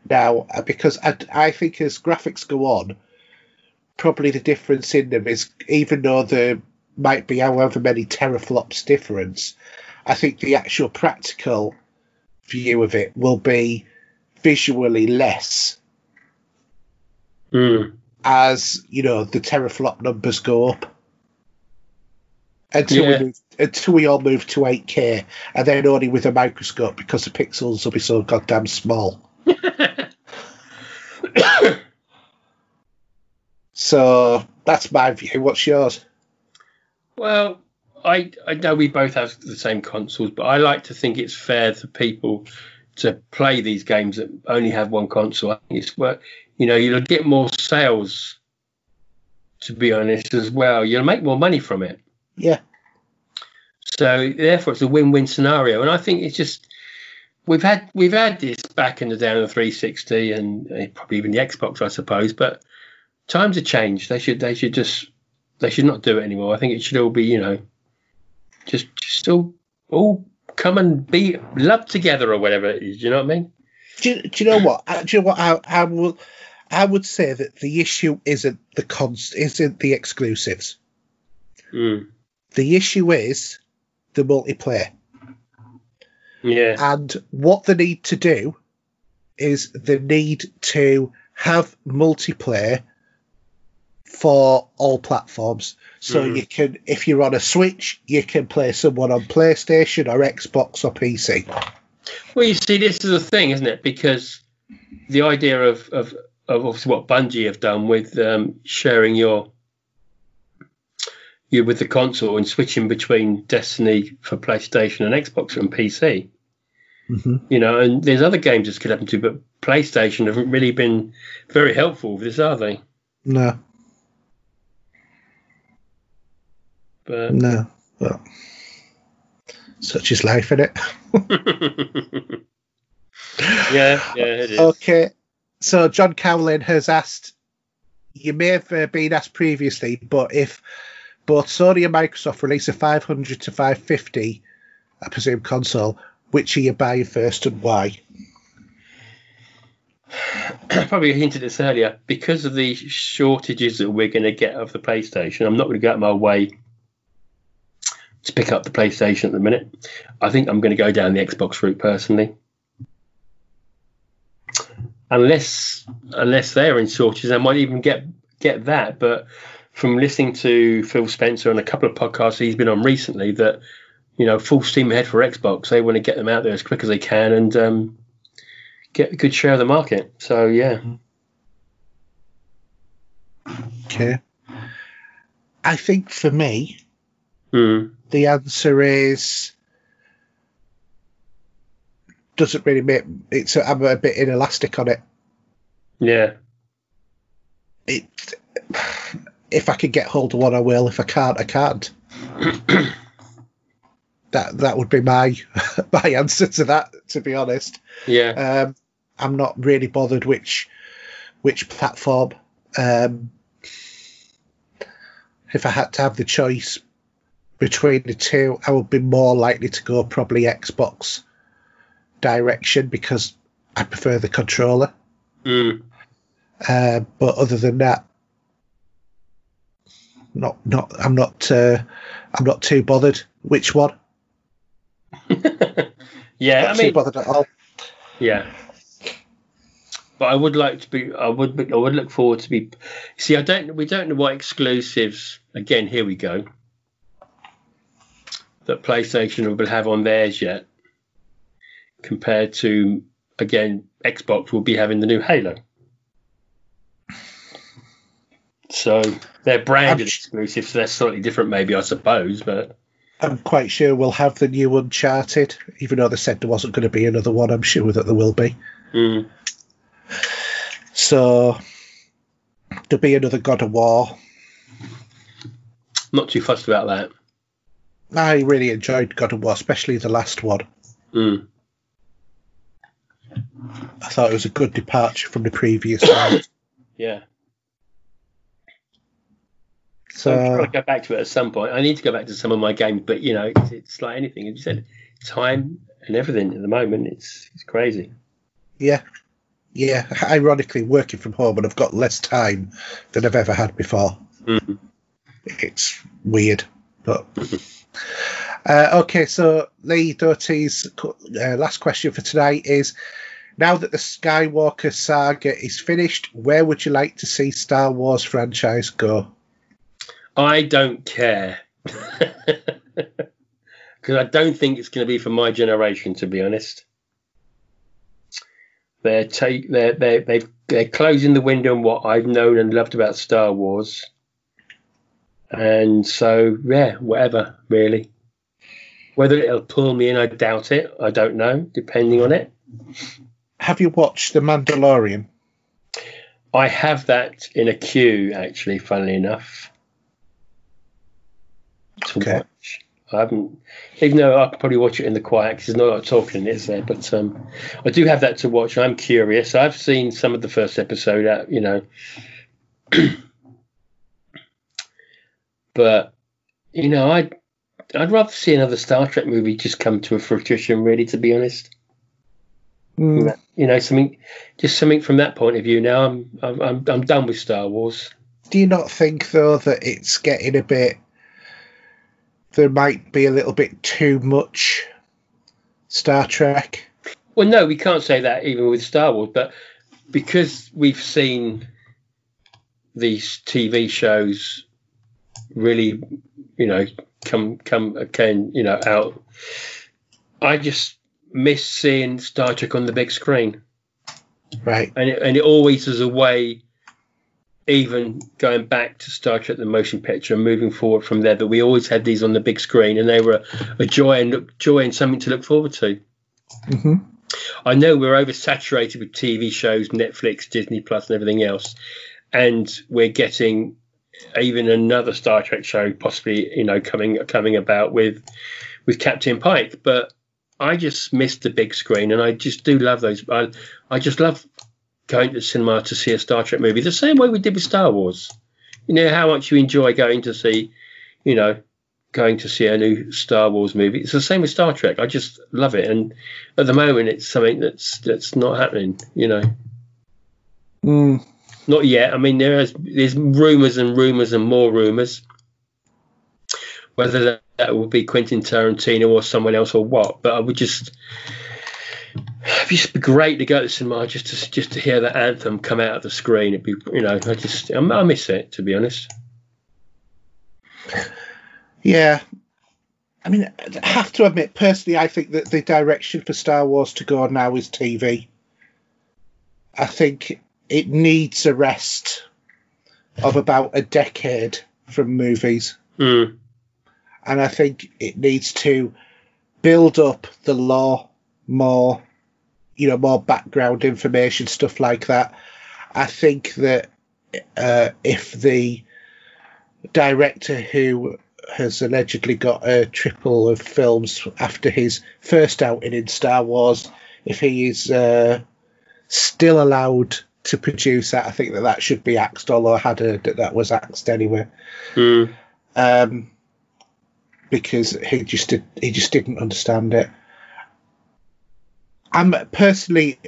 now uh, because I, I think as graphics go on, probably the difference in them is even though there might be however many teraflops difference, I think the actual practical view of it will be visually less Mm. as you know the teraflop numbers go up until Yeah. we move, until we all move to 8K, and then only with a microscope because the pixels will be so goddamn small. So that's my view. What's yours? Well, I I know we both have the same consoles, but I like to think it's fair for people to play these games that only have one console. I think it's work. You know, you'll get more sales. To be honest, as well, you'll make more money from it. Yeah, So therefore, it's a win-win scenario, and I think it's just we've had we've had this back in the day on the 360 and uh, probably even the Xbox, I suppose. But times have changed. They should they should just they should not do it anymore. I think it should all be you know just just all all come and be loved together or whatever it is. Do you know what I mean? Do you, do you know what? Uh, Do you know what? I, I will. I would say that the issue isn't the cons isn't the exclusives. Mm. The issue is the multiplayer. Yeah. And what they need to do is they need to have multiplayer for all platforms. So Mhm. you can, if you're on a Switch, you can play someone on PlayStation or Xbox or PC. Well, you see, this is a thing, isn't it? Because the idea of of, of obviously what Bungie have done with um, sharing your you with the console and switching between Destiny for PlayStation and Xbox and PC. Mm-hmm. You know, and there's other games this could happen to, but PlayStation haven't really been very helpful with this, are they? No, But no. Well, such is life, isn't it? yeah, yeah, it is. Okay. So John Cowlin has asked, you may have uh, been asked previously, but if both Sony and Microsoft release a 500 to 550, I presume console, which are you buying first and why? probably hinted this earlier because of the shortages that we're going to get of the PlayStation. I'm not going to go out my way to pick up the PlayStation at the minute. I think I'm going to go down the Xbox route personally, unless unless they're in shortages, I might even get get that. But from listening to Phil Spencer and a couple of podcasts he's been on recently, that you know full steam ahead for Xbox. They want to get them out there as quick as they can and. Um, get a good share of the market. So yeah, Okay. I think for me, mm. the answer is doesn't really make it's I'm a bit inelastic on it. yeah, It if I can get hold of one, I will. If I can't, I can't. that that would be my my answer to that. To be honest, yeah, um, I'm not really bothered which which platform. Um, if I had to have the choice between the two, I would be more likely to go probably Xbox direction because I prefer the controller. mm. Uh, but other than that, not not I'm not uh, I'm not too bothered which one. yeah. Not I too mean, bothered at all. yeah. But I would like to be. I would. Be, I would look forward to be. See, I don't. We don't know what exclusives. Again, here we go. That PlayStation will have on theirs yet, compared to again Xbox will be having the new Halo. So they're branded sh- exclusives. So they're slightly different, maybe I suppose. But I'm quite sure we'll have the new Uncharted, even though they said there wasn't going to be another one. I'm sure that there will be. mm, So there'll be another God of War. not too fussed about that. I really enjoyed God of War, especially the last one. Mm. I thought it was a good departure from the previous one. Yeah. So I'm So trying to go back to it at some point. I need to go back to some of my games, but you know, it's, it's like anything. As you said, time and everything at the moment, it's it's crazy. yeah, yeah. Ironically, working from home and I've got less time than I've ever had before. Mhm. It's weird, but uh, okay. So Lee Doty's uh, last question for tonight is: Now that the Skywalker saga is finished, where would you like to see Star Wars franchise go? I don't care because I don't think it's going to be for my generation, to be honest. They're take they're they they they're closing the window on what I've known and loved about Star Wars, and so yeah, whatever really. Whether it'll pull me in, I doubt it. I don't know, depending on it. Have you watched The Mandalorian? I have that in a queue, actually, funnily enough. To Okay. watch. I haven't, even though I could probably watch it in the quiet because there's not a lot of talking in it, is there? But um, I do have that to watch. I'm curious. I've seen some of the first episode, out, you know, but you know, I'd I'd rather see another Star Trek movie just come to a fruition. Really, to be honest. Mm. You know, something, just something from that point of view. Now I'm, I'm, I'm, I'm done with Star Wars. Do you not think though that it's getting a bit? There might be a little bit too much Star Trek. Well, no, we can't say that even with Star Wars, but because we've seen these TV shows really, you know, come come again, you know, out. I just miss seeing Star Trek on the big screen, Right. and it, and it always is a way. Even going back to Star Trek: The Motion Picture and moving forward from there, that we always had these on the big screen, and they were a joy and look, joy and something to look forward to. hmm I know we're oversaturated with TV shows, Netflix, Disney Plus, and everything else, and we're getting even another Star Trek show possibly, you know, coming coming about with with Captain Pike. But I just miss the big screen, and I just do love those. I I just love going to the cinema to see a Star Trek movie, the same way we did with Star Wars. You know how much you enjoy going to see, you know, going to see a new Star Wars movie. It's the same with Star Trek. I just love it, and at the moment, it's something that's that's not happening. You know, Mm. not yet. I mean, there is there's rumors and rumors and more rumors. Whether that, that will be Quentin Tarantino or someone else or what, but I would just. It'd just be great to go to the cinema just to just to hear that anthem come out of the screen. It'd be, you know, I just I I miss it to be honest. Yeah. I mean, I have to admit, personally, I think that the direction for Star Wars to go now is TV. I think it needs a rest of about a decade from movies. Mm. And I think it needs to build up the lore more, you know, more background information, stuff like that. I think that uh, if the director who has allegedly got a triple of films after his first outing in Star Wars, if he is uh, still allowed to produce that, I think that that should be axed, although I had heard that that was axed anyway. Mm. Um, because he just did, he just didn't understand it. I'm personally,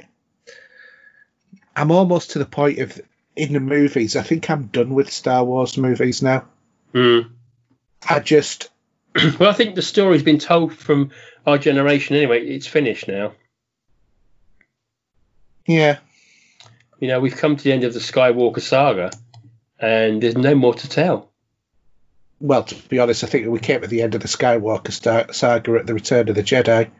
I'm almost to the point of in the movies. I think I'm done with Star Wars movies now. Mm. I just Well, I think the story's been told from our generation anyway. It's finished now. yeah. You know, we've come to the end of the Skywalker saga, and there's no more to tell. Well, to be honest, I think we came at the end of the Skywalker saga at the Return of the Jedi.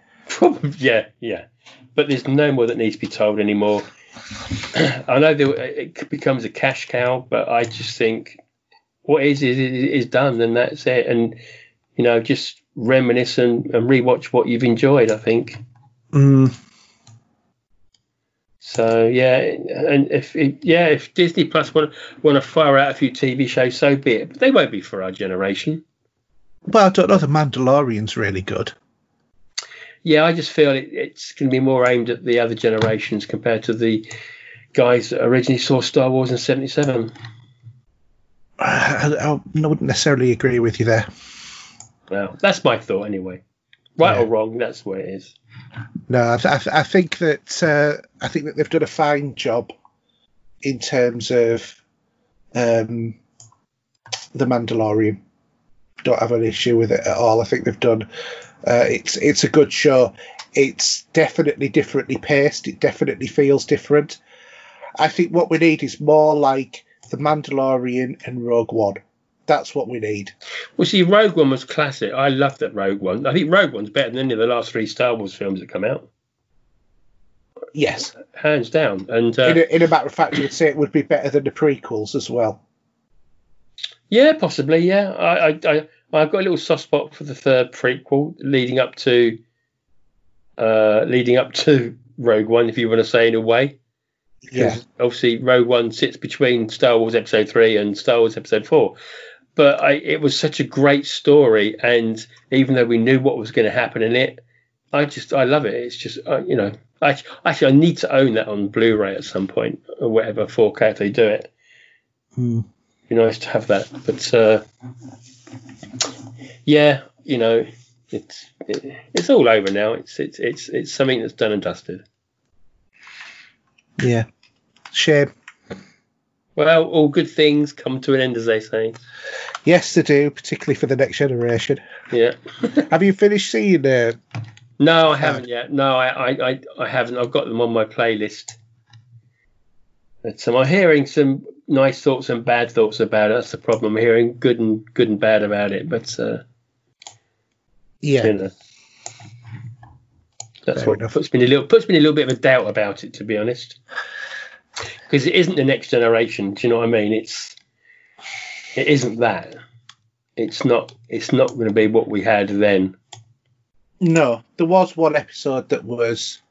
Yeah, yeah. But there's no more that needs to be told anymore. I know there, it becomes a cash cow, but I just think what is is is done, and that's it. And you know, just reminisce and, and rewatch what you've enjoyed. I think. Mm. So yeah, and if it, yeah, if Disney Plus want want to fire out a few TV shows, so be it. But they won't be for our generation. Well, I don't know. The Mandalorian's really good. Yeah, I just feel it, it's going to be more aimed at the other generations compared to the guys that originally saw Star Wars in '77. I, I wouldn't necessarily agree with you there. Well, that's my thought anyway. Right Yeah. or wrong, that's where it is. No, I, th- I, th- I think that uh, I think that they've done a fine job in terms of um, the Mandalorian. Don't have an issue with it at all. I think they've done. Uh, it's it's a good show. It's definitely differently paced. It definitely feels different. I think what we need is more like the Mandalorian and Rogue One. That's what we need. Well, see, Rogue One was classic. I loved that Rogue One. I think Rogue One's better than any of the last three Star Wars films that come out, Yes. hands down. And uh, In a, in a matter of fact, you'd say it would be better than the prequels as well. Yeah, possibly. Yeah, I, I, I, I've got a little soft spot for the third prequel, leading up to, uh, leading up to Rogue One, if you want to say in a way. Yeah. Obviously Rogue One sits between Star Wars Episode Three and Star Wars Episode Four. But I, it was such a great story, and even though we knew what was going to happen in it, I just I love it. It's just uh, you know, I, actually I need to own that on Blu-ray at some point or whatever 4K if they do it. Mm. Be nice to have that, but uh, yeah, you know, it's it, it's all over now. It's it's it's it's something that's done and dusted. Yeah. Shame. Well, all good things come to an end, as they say. Yes, they do, particularly for the next generation. Yeah. Have you finished seeing? Uh, no, I haven't yet. No, I, I, I, I haven't. I've got them on my playlist. But um, I'm hearing some nice thoughts and bad thoughts about it. That's the problem. I'm hearing good and good and bad about it, but uh, yeah, you know, that's Fair what enough. puts me in a little puts me in a little bit of a doubt about it, to be honest. Because it isn't the next generation. Do you know what I mean? It's it isn't that. It's not. It's not going to be what we had then. no, there was one episode that was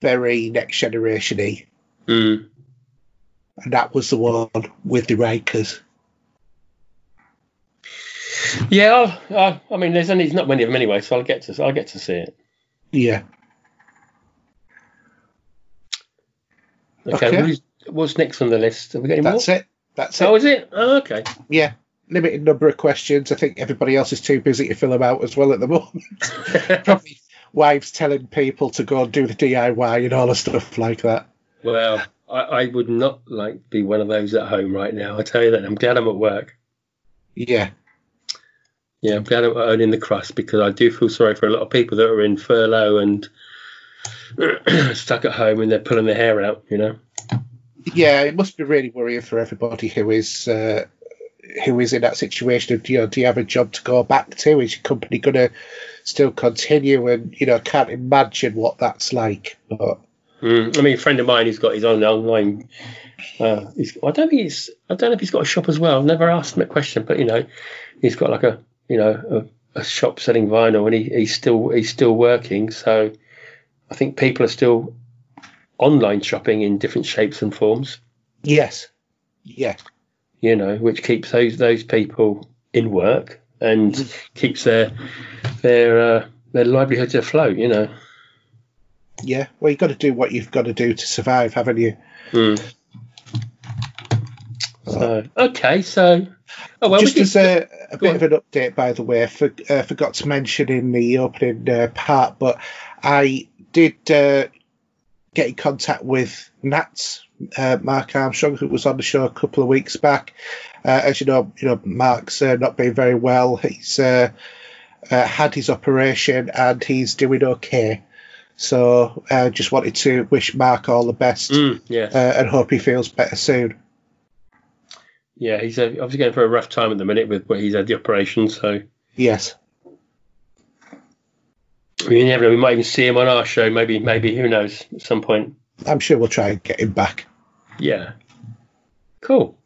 very next generation y, Mm. And that was the one with the Rikers. Yeah, I'll, i I mean, there's only there's not many of them anyway, so I'll get to I'll get to see it. Yeah. Okay, Okay. what's next on the list? Have we any That's more? it. That's Oh, it. is it? Oh, okay. Yeah. Limited number of questions. I think everybody else is too busy to fill them out as well at the moment. Probably wives telling people to go and do the DIY and all the stuff like that. well, I, I would not like to be one of those at home right now. I tell you that. I'm glad I'm at work. Yeah. Yeah, I'm glad I'm earning the crust because I do feel sorry for a lot of people that are in furlough and stuck at home and they're pulling their hair out. You know. Yeah, it must be really worrying for everybody who is uh, who is in that situation of you know, do you have a job to go back to? Is your company going to still continue? And you know, I can't imagine what that's like. But Mm. I mean, a friend of mine who's got his own online. Uh, he's, I don't think he's. I don't know if he's got a shop as well. I've never asked him that question, but you know, he's got like a you know a, a shop selling vinyl, and he, he's still he's still working. So I think people are still online shopping in different shapes and forms. yes, yeah, You know, which keeps those those people in work and keeps their their uh, their livelihoods afloat. You know. Yeah. Well, you've got to do what you've got to do to survive, haven't you? Mm. So okay, so oh well, Just we as a, a bit of an update, by the way, I for, uh, forgot to mention in the opening uh, part, but I did uh, get in contact with Nats, uh, Mark Armstrong, who was on the show a couple of weeks back. Uh, as you know, you know Mark's uh, not been very well. He's uh, uh, had his operation and he's doing okay. So uh, just wanted to wish Mark all the best Mm, yeah, uh, and hope he feels better soon. yeah. He's uh, obviously going for a rough time at the minute with where he's had the operation. So Yes. I mean, you never know. We might even see him on our show. Maybe, maybe who knows? At some point. I'm sure we'll try and get him back. Yeah. Cool.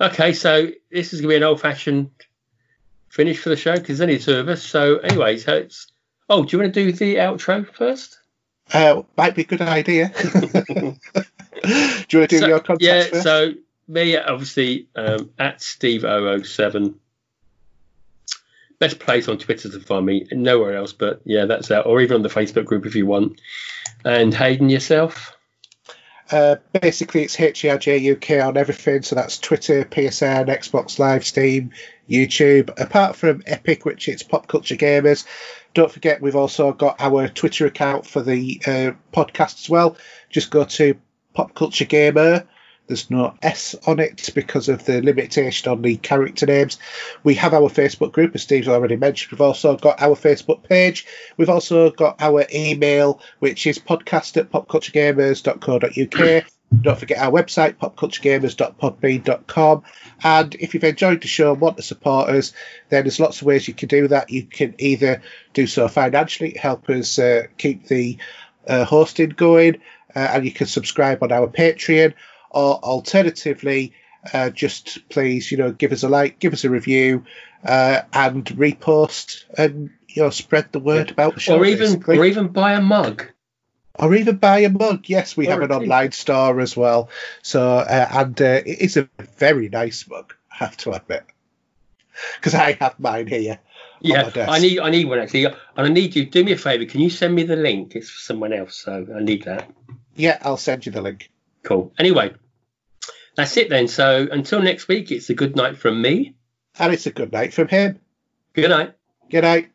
Okay, so this is going to be an old-fashioned finish for the show because there's only two of us. So, anyway, so it's. Oh, do you want to do the outro first? Uh, might be a good idea. do you want to do So- your contacts yeah, first? so me, obviously, um, at Steve007. Best place on Twitter to find me, nowhere else, but yeah, that's out. Or even on the Facebook group if you want. And Hayden, yourself? Uh, basically, it's UK on everything. So that's Twitter, PSN, Xbox Live, Steam, YouTube. Apart from Epic, which it's Pop Culture Gamers. Don't forget, we've also got our Twitter account for the uh, podcast as well. Just go to Pop Culture Gamer. There's no S on it because of the limitation on the character names. We have our Facebook group, as Steve's already mentioned. We've also got our Facebook page. We've also got our email, which is podcast at popculturegamers.co.uk. Don't forget our website, popculturegamers.podbean.com. And if you've enjoyed the show and want to support us, then there's lots of ways you can do that. You can either do so financially help us uh, keep the uh, hosting going, uh, and you can subscribe on our Patreon, or alternatively, uh, just please, you know, give us a like, give us a review, uh, and repost and you know spread the word about the show. Or even, basically. or even buy a mug. Or even buy a mug. Yes, we Or have an online store as well. So, uh, and uh, it is a very nice mug, I have to admit, because I have mine here. Yeah. I need I need one actually, and I need you. Do me a favour. Can you send me the link? It's for someone else, so I need that. Yeah, I'll send you the link. Cool. Anyway, That's it then. So until next week, it's a good night from me. And it's a good night from him. Good night. Good night.